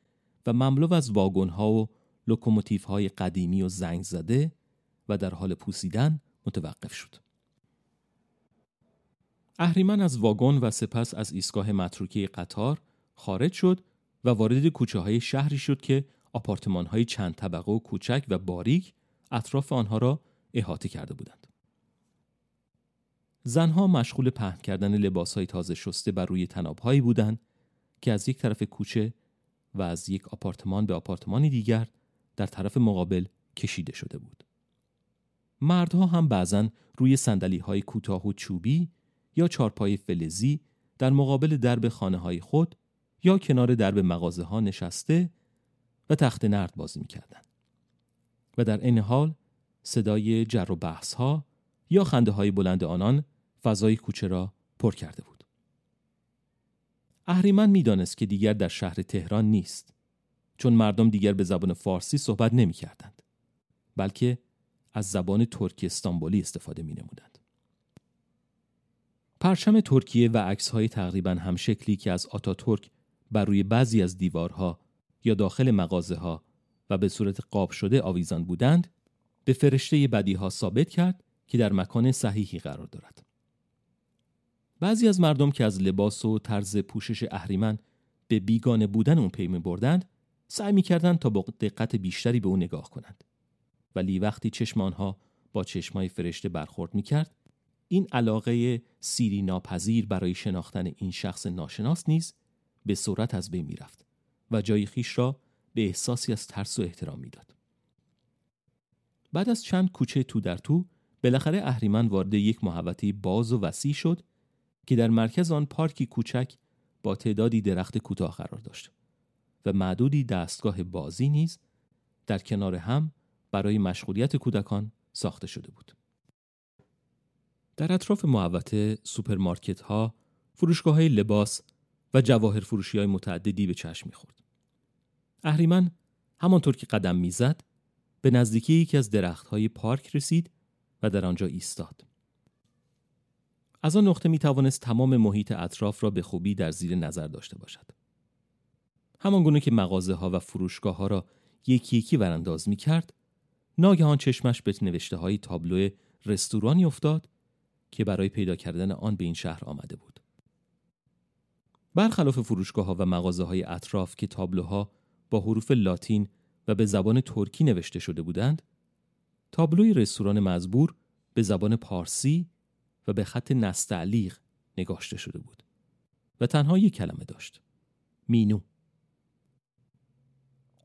A: و مملو از واگن ها و لوکوموتیو های قدیمی و زنگ زده و در حال پوسیدن متوقف شد. اهریمن از واگن و سپس از ایستگاه متروکه قطار خارج شد و وارد کوچه های شهری شد که آپارتمان های چند طبقه و کوچک و باریک اطراف آنها را احاطه کرده بودند. زنها مشغول پهن کردن لباس های تازه شسته بر روی تنابهایی بودند که از یک طرف کوچه و از یک آپارتمان به آپارتمانی دیگر در طرف مقابل کشیده شده بود. مردها هم بعضا روی سندلی های کوتاه و چوبی یا چارپای فلزی در مقابل درب خانه های خود یا کنار درب مغازه ها نشسته و تخت نرد بازی می کردن. و در این حال صدای جر و بحث ها یا خنده های بلند آنان فضای کوچه را پر کرده بود. اهریمن می‌دانست که دیگر در شهر تهران نیست چون مردم دیگر به زبان فارسی صحبت نمی کردند بلکه از زبان ترکی استانبولی استفاده می نمودند. پرچم ترکیه و عکس های تقریبا هم شکلی که از ترک بر روی بعضی از دیوارها یا داخل مغازه ها و به صورت قاب شده آویزان بودند به فرشته بدی ها ثابت کرد که در مکان صحیحی قرار دارد. بعضی از مردم که از لباس و طرز پوشش اهریمن به بیگانه بودن اون پی بردند سعی می‌کردند تا با دقت بیشتری به او نگاه کنند ولی وقتی چشم آنها با چشمای فرشته برخورد می‌کرد این علاقه سیری ناپذیر برای شناختن این شخص ناشناس نیز به صورت از بین می‌رفت و جای خیش را به احساسی از ترس و احترام می‌داد. بعد از چند کوچه تو در تو بالاخره اهریمن وارد یک محوطه باز و وسیع شد که در مرکز آن پارکی کوچک با تعدادی درخت کوتاه قرار داشت و معدودی دستگاه بازی نیز در کنار هم برای مشغولیت کودکان ساخته شده بود. در اطراف محوطه سوپرمارکت ها، فروشگاه لباس و جواهر فروشی های متعددی به چشم می‌خورد. اهریمن همانطور که قدم می‌زد به نزدیکی یکی از درخت های پارک رسید و در آنجا ایستاد. از آن نقطه می توانست تمام محیط اطراف را به خوبی در زیر نظر داشته باشد. همان گونه که مغازه ها و فروشگاه ها را یکی یکی ورانداز می کرد، ناگهان چشمش به نوشته های تابلو رستورانی افتاد که برای پیدا کردن آن به این شهر آمده بود. برخلاف فروشگاه ها و مغازه های اطراف که تابلوها با حروف لاتین و به زبان ترکی نوشته شده بودند، تابلوی رستوران مزبور به زبان پارسی و به خط نستعلیق نگاشته شده بود و تنها یک کلمه داشت مینو.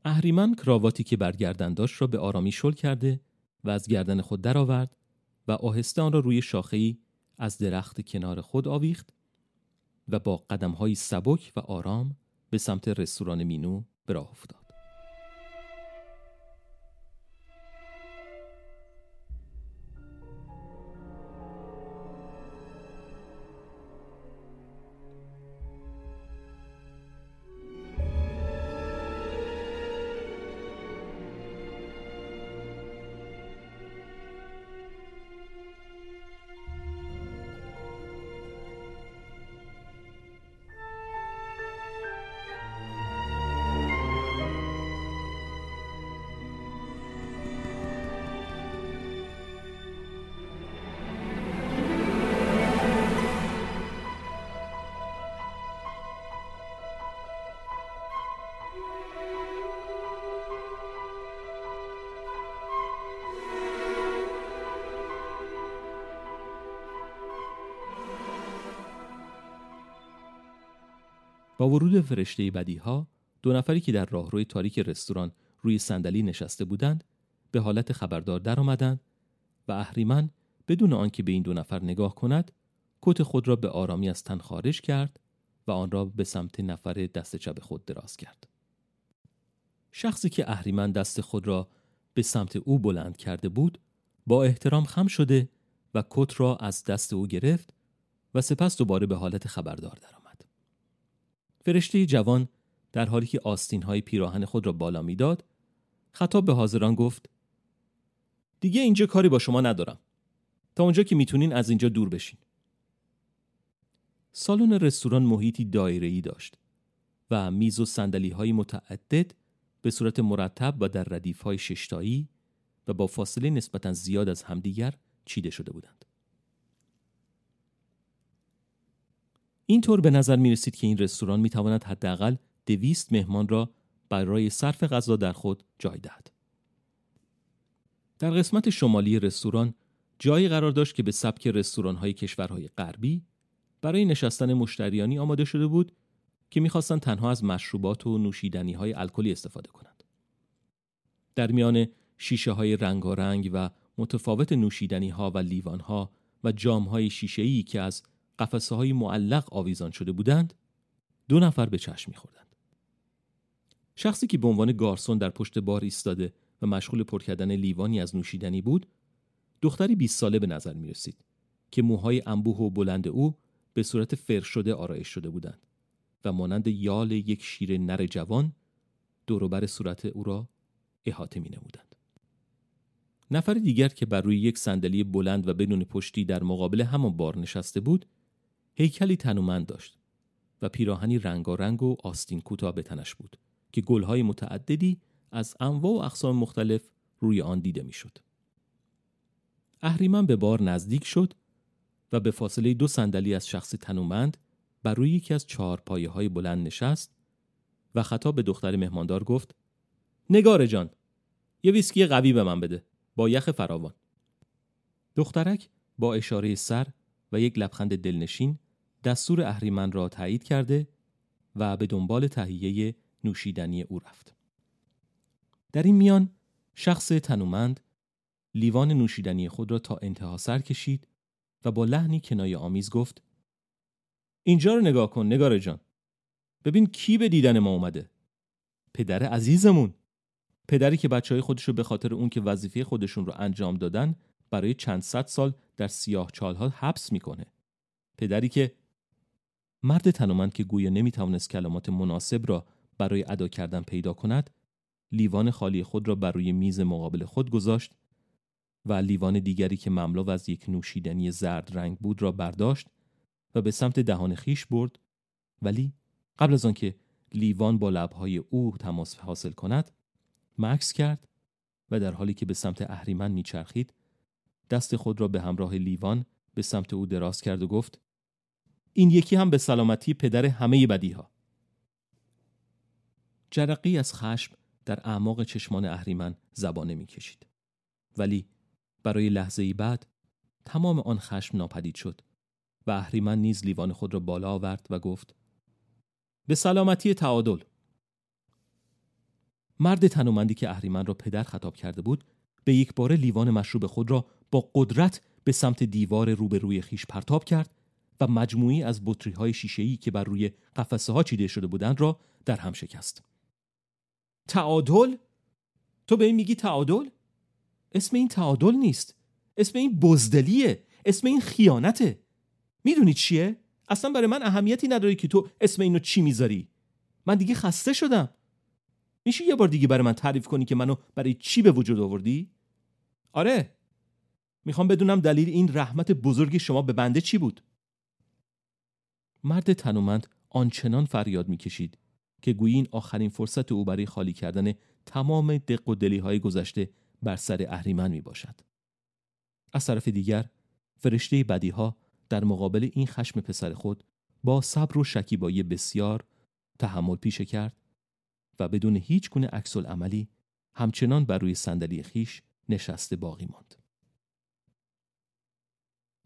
A: اهریمن کراواتی که برگردن داشت را به آرامی شل کرده و از گردن خود درآورد و آهسته آن را روی شاخه‌ای از درخت کنار خود آویخت و با قدمهایی سبک و آرام به سمت رستوران مینو به راه افتاد. ورود فرشته بدی ها دو نفری که در راهروی تاریک رستوران روی صندلی نشسته بودند به حالت خبردار درآمدند و اهریمن بدون آنکه به این دو نفر نگاه کند کت خود را به آرامی از تن خارج کرد و آن را به سمت نفر دست چپ خود دراز کرد. شخصی که اهریمن دست خود را به سمت او بلند کرده بود با احترام خم شده و کت را از دست او گرفت و سپس دوباره به حالت خبردار درآمد. فرشته جوان در حالی که آستین های پیراهن خود را بالا می‌داد خطاب به حاضران گفت دیگه اینجا کاری با شما ندارم تا اونجا که می‌تونین از اینجا دور بشین سالن رستوران محیطی دایره‌ای داشت و میز و صندلی های متعدد به صورت مرتب و در ردیف های ششتایی و با فاصله نسبتا زیاد از همدیگر چیده شده بودند. اینطور به نظر می رسید که این رستوران می تواند حداقل دویست مهمان را برای صرف غذا در خود جای دهد. در قسمت شمالی رستوران جایی قرار داشت که به سبک رستوران های کشورهای غربی برای نشستن مشتریانی آماده شده بود که می‌خواستند تنها از مشروبات و نوشیدنی های الکلی استفاده کنند. در میان شیشه های رنگارنگ و متفاوت نوشیدنی ها و لیوان ها و جام های شیشه ای که از قفسه های معلق آویزان شده بودند دو نفر به چشم میخوردند شخصی که به عنوان گارسون در پشت بار ایستاده و مشغول پر کردن لیوانی از نوشیدنی بود دختری 20 ساله به نظر می رسید که موهای انبوه و بلند او به صورت فر شده آرایش شده بودند و مانند یال یک شیر نر جوان دوروبر صورت او را احاطه می نمودند. نفر دیگر که بر روی یک صندلی بلند و بدون پشتی در مقابل همان بار نشسته بود هیکلی تنومند داشت و پیراهنی رنگارنگ و آستین کوتاه به تنش بود که گلهای متعددی از انواع و اقسام مختلف روی آن دیده می‌شد. اهریمن به بار نزدیک شد و به فاصله دو صندلی از شخص تنومند بر روی یکی از چهار پایه های بلند نشست و خطاب به دختر مهماندار گفت نگار جان یه ویسکی قوی به من بده با یخ فراوان دخترک با اشاره سر و یک لبخند دلنشین دستور اهریمن را تایید کرده و به دنبال تهیه نوشیدنی او رفت. در این میان شخص تنومند لیوان نوشیدنی خود را تا انتها سر کشید و با لحنی کنایه آمیز گفت اینجا رو نگاه کن نگار جان. ببین کی به دیدن ما اومده. پدر عزیزمون. پدری که بچه های خودش رو به خاطر اون که وظیفه خودشون رو انجام دادن برای چند صد سال در سیاه چالها حبس می‌کنه. پدری که مرد تنومند که گویا نمی‌توانست کلمات مناسب را برای ادا کردن پیدا کند لیوان خالی خود را بر روی میز مقابل خود گذاشت و لیوان دیگری که مملو از یک نوشیدنی زرد رنگ بود را برداشت و به سمت دهان خیش برد. ولی قبل از آنکه لیوان با لبهای او تماس حاصل کند مکس کرد و در حالی که به سمت اهریمن میچرخید دست خود را به همراه لیوان به سمت او دراز کرد و گفت این یکی هم به سلامتی پدر همه بدی ها. جرقی از خشم در اعماق چشمان اهریمن زبانه می‌کشید. ولی برای لحظه ای بعد تمام آن خشم ناپدید شد و اهریمن نیز لیوان خود را بالا آورد و گفت به سلامتی تعادل مرد تنومندی که اهریمن را پدر خطاب کرده بود به یک بار لیوان مشروب خود را با قدرت به سمت دیوار روبروی خیش پرتاب کرد و مجموعی از بطری های شیشه‌ای که بر روی قفسه ها چیده شده بودند را در هم شکست. تعادل؟ تو به این میگی تعادل؟ اسم این تعادل نیست. اسم این بزدلیه. اسم این خیانته. می‌دونی چیه؟ اصلا برای من اهمیتی نداره که تو اسم اینو چی می‌ذاری. من دیگه خسته شدم. میشه یه بار دیگه برای من تعریف کنی که منو برای چی به وجود آوردی؟ آره. می‌خوام بدونم دلیل این رحمت بزرگ شما به بنده چی بود؟ مرد تنومند آنچنان فریاد می‌کشید که گویی این آخرین فرصت او برای خالی کردن تمام دق و دلی های گذشته بر سر اهریمن می باشد. از طرف دیگر فرشته بدی ها در مقابل این خشم پسر خود با صبر و شکیبایی بسیار تحمل پیشه کرد و بدون هیچ گونه عکس عملی همچنان بر روی صندلی خیش نشسته باقی ماند.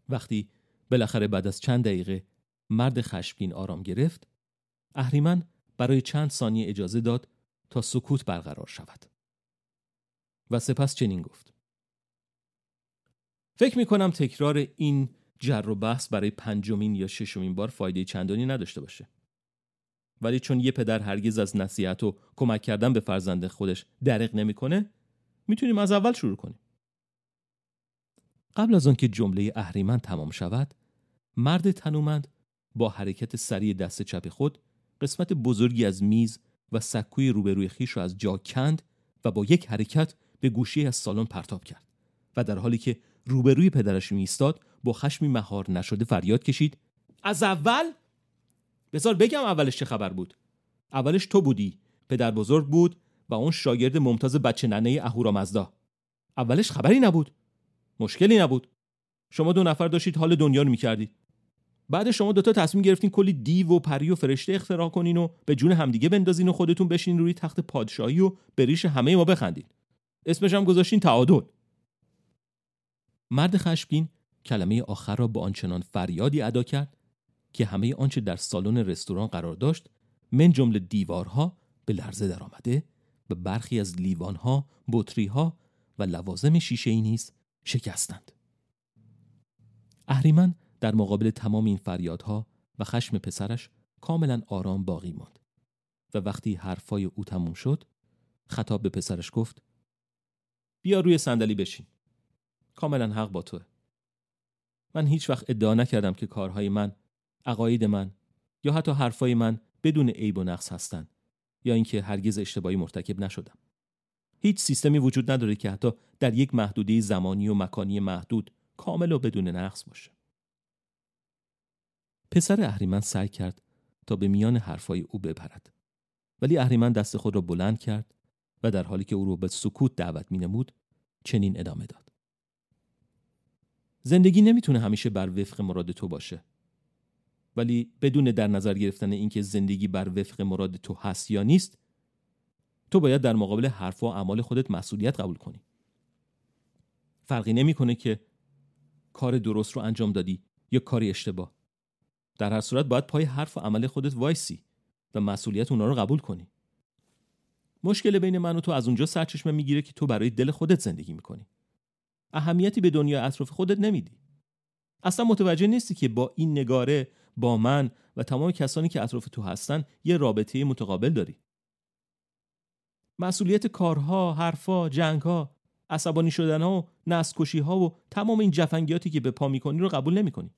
A: وقتی بالاخره بعد از چند دقیقه مرد خشمگین آرام گرفت اهریمن برای چند ثانیه اجازه داد تا سکوت برقرار شود. و سپس چنین گفت. فکر می کنم تکرار این جر و بحث برای پنجمین یا ششمین بار فایده چندانی نداشته باشه. ولی چون یه پدر هرگز از نصیحت و کمک کردن به فرزند خودش درق نمی‌کنه می‌تونیم از اول شروع کنیم. قبل از آنکه جمله اهریمن تمام شود مرد تنومند با حرکت سریع دست چپ خود قسمت بزرگی از میز و سکوی روبروی خیش را از جا کند و با یک حرکت به گوشه از سالن پرتاب کرد و در حالی که روبروی پدرش میستاد با خشمی مهار نشده فریاد کشید. از اول؟ بذار بگم اولش چه خبر بود. اولش تو بودی پدر بزرگ بود و اون شاگرد ممتاز بچه ننه اهورامزدا اولش خبری نبود. مشکلی نبود. شما دو نفر داشتید حال دنیا رو می‌کردید. بعد شما دوتا تصمیم گرفتین کلی دیو و پری و فرشته اختراع کنین و به جون همدیگه بندازین و خودتون بشین روی تخت پادشاهی و به ریش همه ما بخندین اسمش هم گذاشتین تعادل مرد خشمگین کلمه آخر را با آنچنان فریادی ادا کرد که همه آنچه در سالن رستوران قرار داشت من جمله دیوارها به لرزه درآمده و برخی از لیوانها، بطریها و لوازم شیشه ای نیز شکستند. اهریمن در مقابل تمام این فریادها و خشم پسرش کاملا آرام باقی ماند و وقتی حرفای او تموم شد خطاب به پسرش گفت بیا روی صندلی بشین. کاملا حق با توه. من هیچ وقت ادعا نکردم که کارهای من عقاید من یا حتی حرفای من بدون عیب و نقص هستند یا اینکه هرگز اشتباهی مرتکب نشدم. هیچ سیستمی وجود نداره که حتی در یک محدوده زمانی و مکانی محدود کامل و بدون نقص باشه. پسر اهریمن سعی کرد تا به میان حرفای او بپرد. ولی اهریمن دست خود را بلند کرد و در حالی که او را به سکوت دعوت می نمود چنین ادامه داد. زندگی نمی‌تونه همیشه بر وفق مراد تو باشه. ولی بدون در نظر گرفتن اینکه زندگی بر وفق مراد تو هست یا نیست تو باید در مقابل حرف و اعمال خودت مسئولیت قبول کنی. فرقی نمی‌کنه که کار درست رو انجام دادی یا کاری اشتباه. در هر صورت باید پای حرف و عمل خودت وایسی و مسئولیت اونا رو قبول کنی. مشکل بین من و تو از اونجا سرچشمه می‌گیره که تو برای دل خودت زندگی می‌کنی. اهمیتی به دنیا اطراف خودت نمیدی. اصلا متوجه نیستی که با این نگاره با من و تمام کسانی که اطراف تو هستن یه رابطه متقابل داری. مسئولیت کارها، حرفها، جنگها، عصبانی شدنها و نسکشی ها و تمام این جفنگیاتی که به پا می‌کنی رو قبول نمی‌کنی.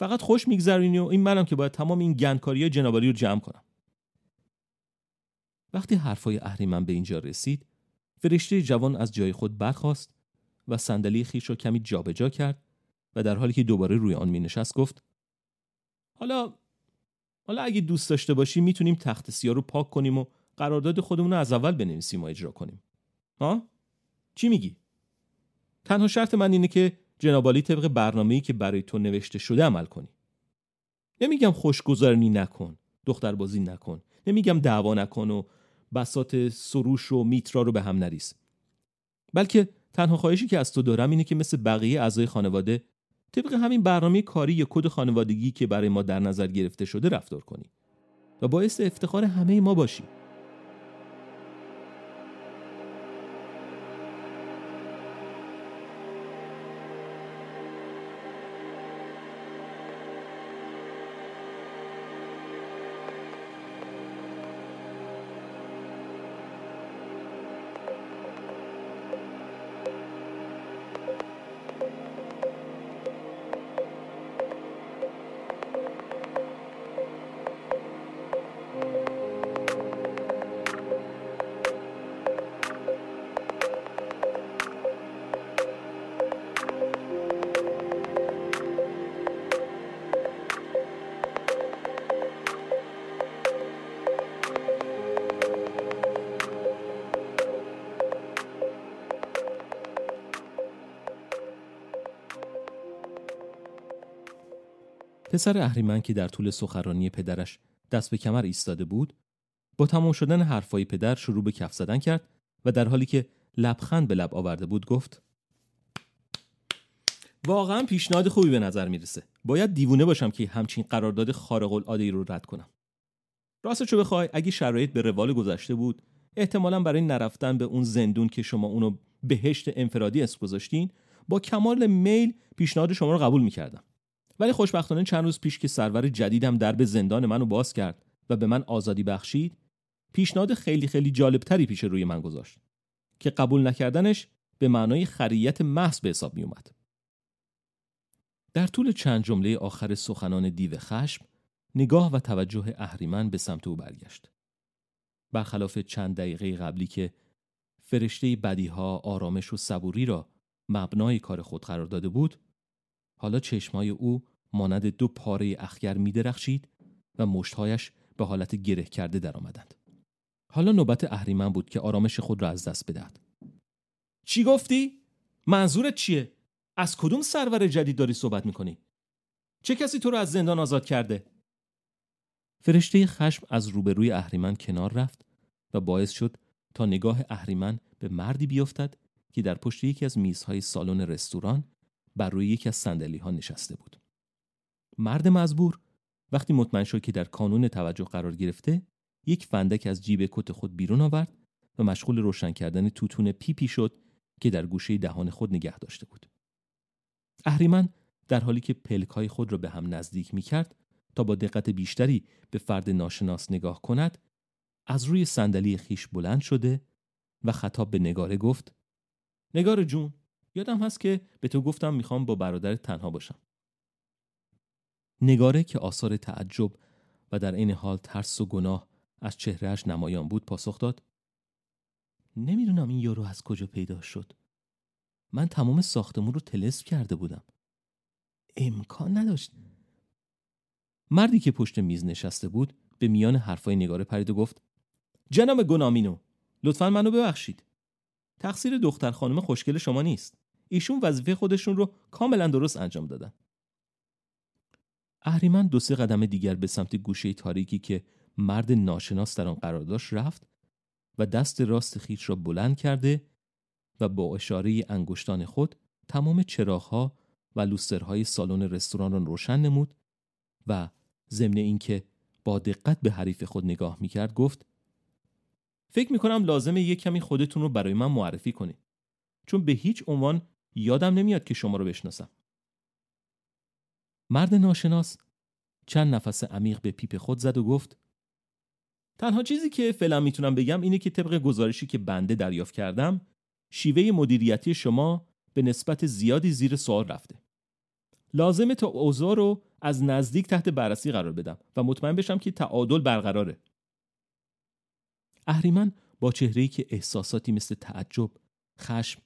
A: فقط خوش میگذرونی و این منم که باید تمام این گندکاری جنابالی رو جمع کنم. وقتی حرفای اهریمن به اینجا رسید، فرشته جوان از جای خود برخاست و صندلی خیش را کمی جابجا جا کرد و در حالی که دوباره روی آن می نشست گفت حالا حالا اگه دوست داشته باشی می‌تونیم تخت سیاه رو پاک کنیم و قرارداد خودمون رو از اول بنویسیم و اجرا کنیم. ها چی میگی؟ تنها شرط من اینه که جنابالی طبق برنامه‌ای که برای تو نوشته شده عمل کنی. نمیگم خوشگذرانی نکن دختر بازی نکن. نمیگم دعوا نکن و بسات سروش و میترا رو به هم نریز. بلکه تنها خواهشی که از تو دارم اینه که مثل بقیه اعضای خانواده طبق همین برنامه کاری یا کد خانوادگی که برای ما در نظر گرفته شده رفتار کنی و باعث افتخار همه ما باشی. پسر اهریمن که در طول سخرانی پدرش دست به کمر ایستاده بود با تمام شدن حرفای پدر شروع به کف زدن کرد و در حالی که لبخند به لب آورده بود گفت واقعا پیشنهاد خوبی به نظر می‌رسه. باید دیوونه باشم که همچین قرارداد خارق العاده رو رد کنم. راستشو بخوای اگه شرایط به روال گذشته بود احتمالا برای نرفتن به اون زندون که شما اونو بهشت انفرادی اسم گذاشتین با کمال میل پیشنهاد شما رو قبول می‌کردم. ولی خوشبختانه چند روز پیش که سرور جدیدم درب زندان منو باز کرد و به من آزادی بخشید پیشنهاد خیلی خیلی جالبتری پیش روی من گذاشت که قبول نکردنش به معنای خریت محض به حساب می اومد. در طول چند جمله آخر سخنان دیو خشم نگاه و توجه اهریمن به سمت او برگشت. برخلاف چند دقیقه قبلی که فرشته بدیها آرامش و صبوری را مبنای کار خود قرار داده بود حالا چشمای او مانند دو پاره اخگر می درخشید و مشتهایش به حالت گره کرده درآمدند. حالا نوبت اهریمن بود که آرامش خود را از دست بدهد. چی گفتی؟ منظورت چیه؟ از کدوم سرور جدید داری صحبت می‌کنی؟ چه کسی تو رو از زندان آزاد کرده؟ فرشته خشم از روبروی اهریمن کنار رفت و باعث شد تا نگاه اهریمن به مردی بیفتد که در پشت یکی از میزهای سالن رستوران بر روی یکی از سندلی ها نشسته بود. مرد مزبور وقتی مطمئن شد که در کانون توجه قرار گرفته یک فندک از جیب کت خود بیرون آورد و مشغول روشن کردن توتون پیپی شد که در گوشه دهان خود نگه داشته بود. اهریمن در حالی که پلک های خود را به هم نزدیک می کرد تا با دقت بیشتری به فرد ناشناس نگاه کند از روی صندلی خیش بلند شده و خطاب به نگاره گفت نگار جون یادم هست که به تو گفتم می‌خوام با برادر تنها باشم. نگاره که آثار تعجب و در این حال ترس و گناه از چهرهش نمایان بود پاسخ داد. نمی‌دونم این یارو از کجا پیدا شد. من تمام ساختمون رو تلسف کرده بودم. امکان نداشت. مردی که پشت میز نشسته بود به میان حرفای نگاره پرید و گفت جناب گنامینو لطفا منو ببخشید. تقصیر دختر خانم خوشگل شما نیست. ایشون وظیفه خودشون رو کاملا درست انجام دادن. اهریمن دو سه قدم دیگر به سمت گوشه تاریکی که مرد ناشناس در آن قرار داشت رفت و دست راست خیش را بلند کرده و با اشاره انگشتان خود تمام چراغها و لوسترهای سالن رستوران را روشن نمود و ضمن اینکه با دقت به حریف خود نگاه می‌کرد گفت فکر می‌کنم لازمه یک کمی خودتون رو برای من معرفی کنید چون به هیچ عنوان یادم نمیاد که شما رو بشناسم. مرد ناشناس چند نفس عمیق به پیپ خود زد و گفت تنها چیزی که فعلا می‌تونم بگم اینه که طبق گزارشی که بنده دریافت کردم شیوه مدیریتی شما به نسبت زیادی زیر سوال رفته. لازمه تا اوضاع رو از نزدیک تحت بررسی قرار بدم و مطمئن بشم که تعادل برقراره. اهریمن با چهره‌ای که احساساتی مثل تعجب، خشم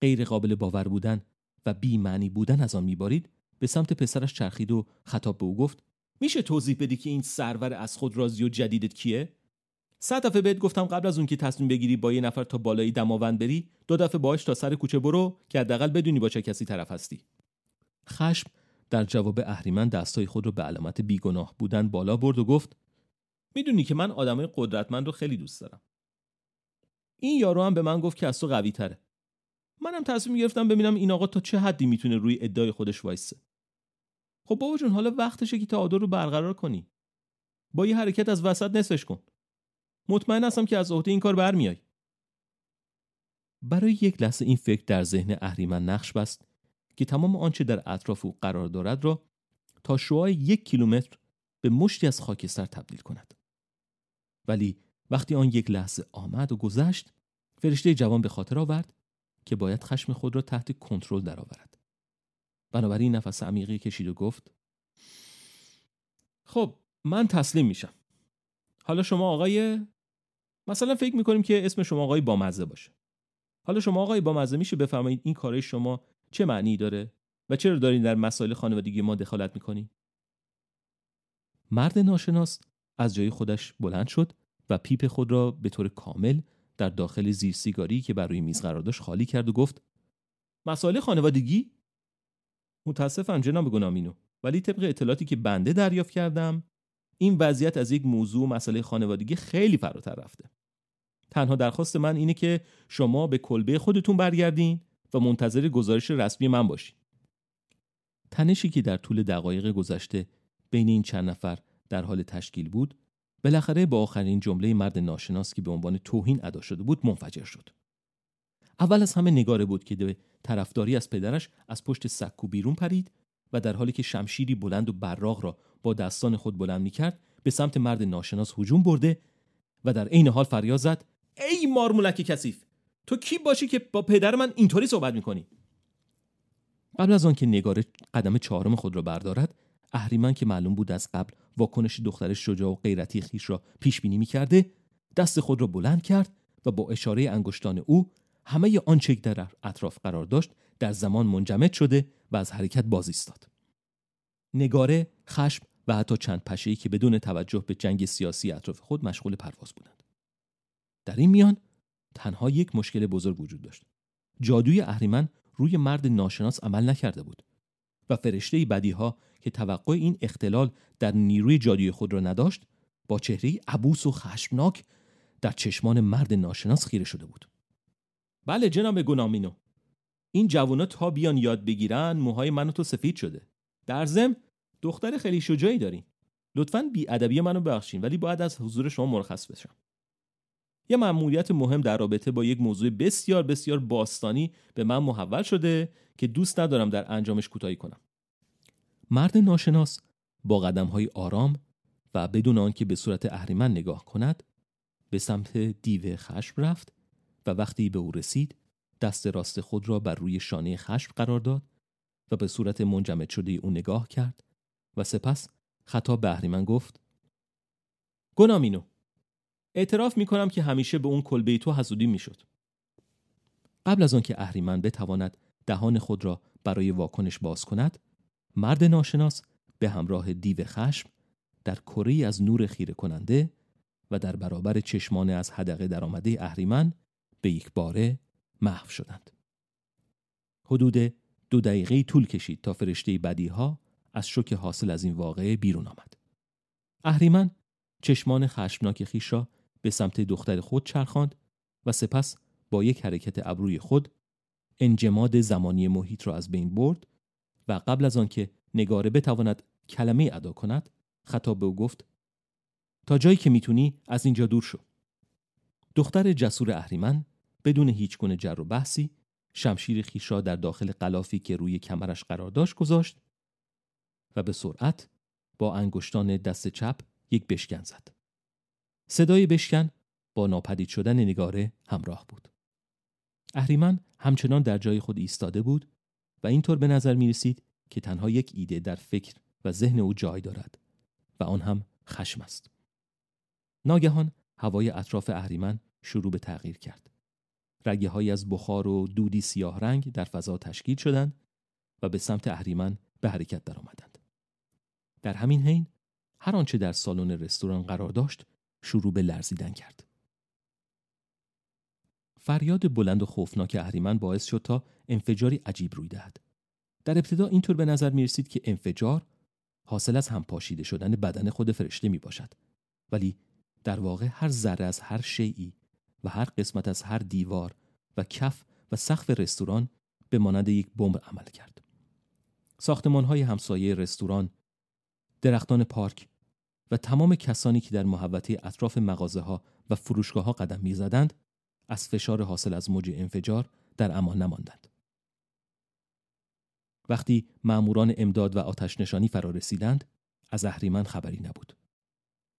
A: غیر قابل باور بودن و بی معنی بودن از آن میبارید به سمت پسرش چرخید و خطاب به او گفت میشه توضیح بدی که این سرور از خود رازی و جدیدت کیه؟ صد دفعه بهت گفتم قبل از اون که تصمیم بگیری با یه نفر تا بالای دماوند بری دو دفعه باش تا سر کوچه برو که حداقل بدونی با چه کسی طرف هستی. خشم در جواب اهریمن دستای خود رو به علامت بیگناه بودن بالا برد و گفت می‌دونی که من آدمای قدرتمند رو خیلی دوست دارم. این یارو هم به من گفت که از تو قوی تره منم تصمیم گرفتم ببینم این آقا تا چه حدی می‌تونه روی ادعای خودش وایسه. خب بابا جون حالا وقتشه که تعادل رو برقرار کنی. با یه حرکت از وسط نصفش کن. مطمئن هستم که از عهده این کار برمیای. برای یک لحظه این فکر در ذهن اهریمن نقش بست که تمام آنچه در اطراف او قرار دارد را تا شعاع یک کیلومتر به مشتی از خاکستر تبدیل کند. ولی وقتی آن یک لحظه آمد و گذشت فرشته جوان به خاطر آورد که باید خشم خود را تحت کنترل درآورد. بنابراین نفس عمیقی کشید و گفت خب من تسلیم میشم. حالا شما آقای مثلا فکر می‌کنیم که اسم شما آقای بامزه باشه. حالا شما آقای بامزه میشه بفرمایید این کارهای شما چه معنی داره و چرا دارین در مسائل خانوادگی ما دخالت می‌کنی مرد ناشناس از جای خودش بلند شد و پیپ خود را به طور کامل در داخل زیر سیگاری که بر روی میز قرار داشت خالی کرد و گفت مسائل خانوادگی؟ متاسفم جناب گنامینو ولی طبق اطلاعاتی که بنده دریافت کردم این وضعیت از یک موضوع مسئله خانوادگی خیلی فراتر رفته. تنها درخواست من اینه که شما به کلبه خودتون برگردین و منتظر گزارش رسمی من باشین. تنشی که در طول دقایق گذشته بین این چند نفر در حال تشکیل بود بالاخره با آخرین جمله مرد ناشناس که به عنوان توهین ادا شده بود منفجر شد. اول از همه نگاره بود که به طرفداری از پدرش از پشت سکو بیرون پرید و در حالی که شمشیری بلند و براغ را با دستان خود بلند می کرد به سمت مرد ناشناس هجوم برده و در عین حال فریاد زد ای مارمولک کثیف تو کی باشی که با پدر من اینطوری صحبت می‌کنی؟ قبل از آنکه نگاره قدم چهارم خود را بردارد اهریمن که معلوم بود از قبل واکنش دختر شجاع و غیرتی خیش را پیش بینی می‌کرده دست خود را بلند کرد و با اشاره انگشتان او همه آنچه در اطراف قرار داشت در زمان منجمد شده و از حرکت باز ایستاد. نگاره خشم و حتی چند پشه‌ای که بدون توجه به جنگ سیاسی اطراف خود مشغول پرواز بودند. در این میان تنها یک مشکل بزرگ وجود داشت. جادوی اهریمن روی مرد ناشناس عمل نکرده بود و فرشته بدی ها که توقع این اختلال در نیروی جادوی خود را نداشت با چهره عبوس و خشمناک در چشمان مرد ناشناس خیره شده بود. بله جناب گنامینو این جوونا تا بیان یاد بگیرن موهای منو تو سفید شده. در ضمن دختر خیلی شجاعی دارین. لطفا بی ادبی منو ببخشین ولی باید از حضور شما مرخص بشم. یه مأموریت مهم در رابطه با یک موضوع بسیار بسیار باستانی به من محول شده که دوست ندارم در انجامش کوتاهی کنم. مرد ناشناس با قدم های آرام و بدون آنکه به صورت اهریمن نگاه کند به سمت دیو خشم رفت و وقتی به او رسید دست راست خود را بر روی شانه خشم قرار داد و به صورت منجمد شده او نگاه کرد و سپس خطاب به اهریمن گفت گنامینو اعتراف می کنم که همیشه به اون کلبه تو حسودی می شد. قبل از آنکه اهریمن بتواند دهان خود را برای واکنش باز کند مرد ناشناس به همراه دیو خشم در کره از نور خیره کننده و در برابر چشمان از حدقه درآمده اهریمن به یک باره محو شدند. حدود دو دقیقه طول کشید تا فرشته بدی ها از شوک حاصل از این واقعه بیرون آمد. اهریمن چشمان خشمناک خیش را به سمت دختر خود چرخاند و سپس با یک حرکت ابروی خود انجماد زمانی محیط را از بین برد و قبل از آنکه نگاره بتواند کلمه ادا کند خطاب به او گفت تا جایی که می‌تونی از اینجا دور شو دختر جسور اهریمن بدون هیچ گونه جر و بحثی شمشیر خیش را در داخل قلافی که روی کمرش قرار داشت گذاشت و به سرعت با انگشتان دست چپ یک بشکن زد. صدای بشکن با ناپدید شدن نگاره همراه بود. اهریمن همچنان در جای خود ایستاده بود و اینطور به نظر می رسید که تنها یک ایده در فکر و ذهن او جای دارد و آن هم خشم است. ناگهان هوای اطراف اهریمن شروع به تغییر کرد. رگه های از بخار و دودی سیاه رنگ در فضا تشکیل شدند و به سمت اهریمن به حرکت درآمدند. در همین حین هر آنچه در سالن رستوران قرار داشت شروع به لرزیدن کرد. فریاد بلند و خوفناک اهریمن باعث شد تا انفجاری عجیب روی دهد. در ابتدا اینطور به نظر می رسید که انفجار حاصل از همپاشیده شدن بدن خود فرشته می باشد. ولی در واقع هر ذره از هر شیعی و هر قسمت از هر دیوار و کف و سقف رستوران به مانند یک بمب عمل کرد. ساختمان های همسایه رستوران، درختان پارک و تمام کسانی که در محوطه اطراف مغازه ها و فروشگاه ها قدم می‌زدند از فشار حاصل از موج انفجار در امان نماندند. وقتی ماموران امداد و آتش نشانی فرا رسیدند از اهریمن خبری نبود.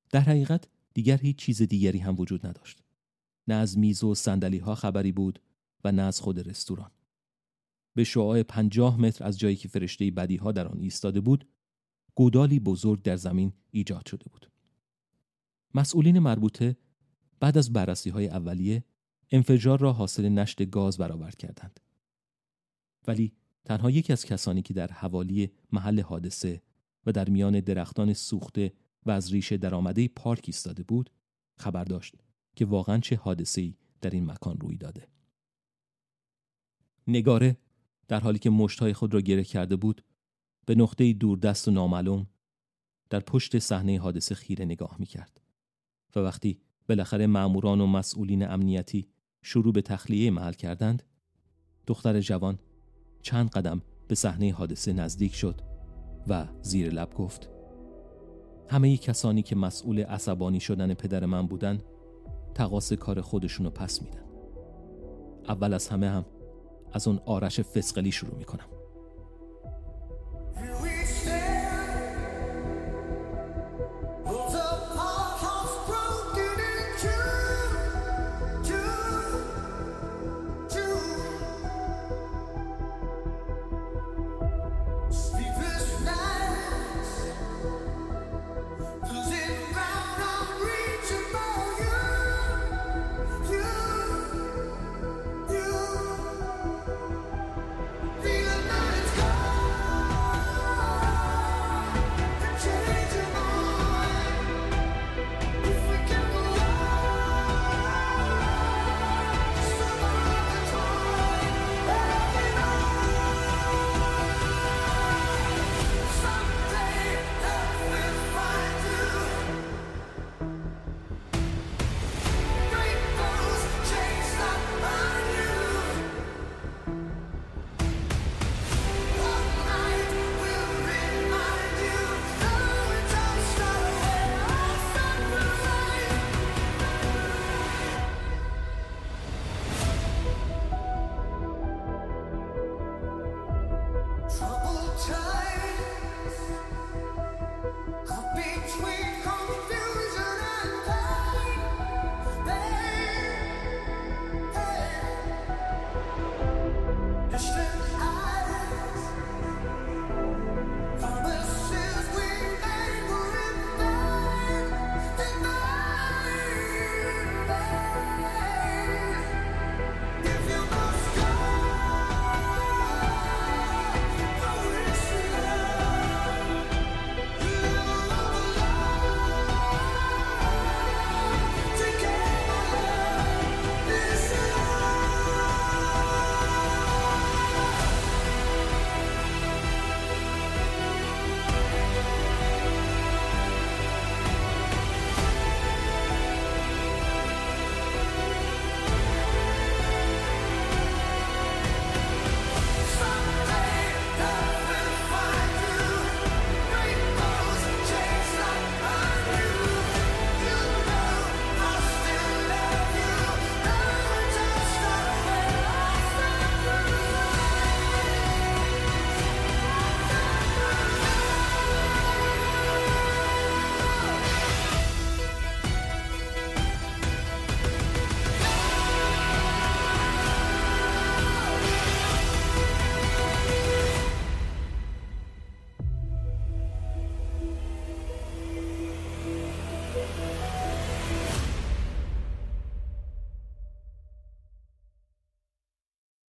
A: در حقیقت دیگر هیچ چیز دیگری هم وجود نداشت. نه از میز و سندلی ها خبری بود و نه از خود رستوران. به شعاع پنجاه متر از جایی که فرشته بدی ها در آن ایستاده بود، گودالی بزرگ در زمین ایجاد شده بود. مسئولین مربوطه بعد از بررسی های اولیه انفجار را حاصل نشت گاز برآورد کردند. ولی تنها یکی از کسانی که در حوالی محل حادثه و در میان درختان سوخته و از ریشه درآمده پارک ایستاده بود خبر داشت که واقعا چه حادثه‌ای در این مکان روی داده. نگاره در حالی که مشتهای خود را گره کرده بود به نقطه دوردست و نامعلوم در پشت صحنه حادثه خیره نگاه می کرد و وقتی بالاخره ماموران و مسئولین امنیتی شروع به تخلیه محل کردند. دختر جوان چند قدم به صحنه حادثه نزدیک شد و زیر لب گفت همه کسانی که مسئول عصبانی شدن پدر من بودن تقاس کار خودشونو پس میدن. اول از همه هم از اون آرش فسقلی شروع می‌کنم.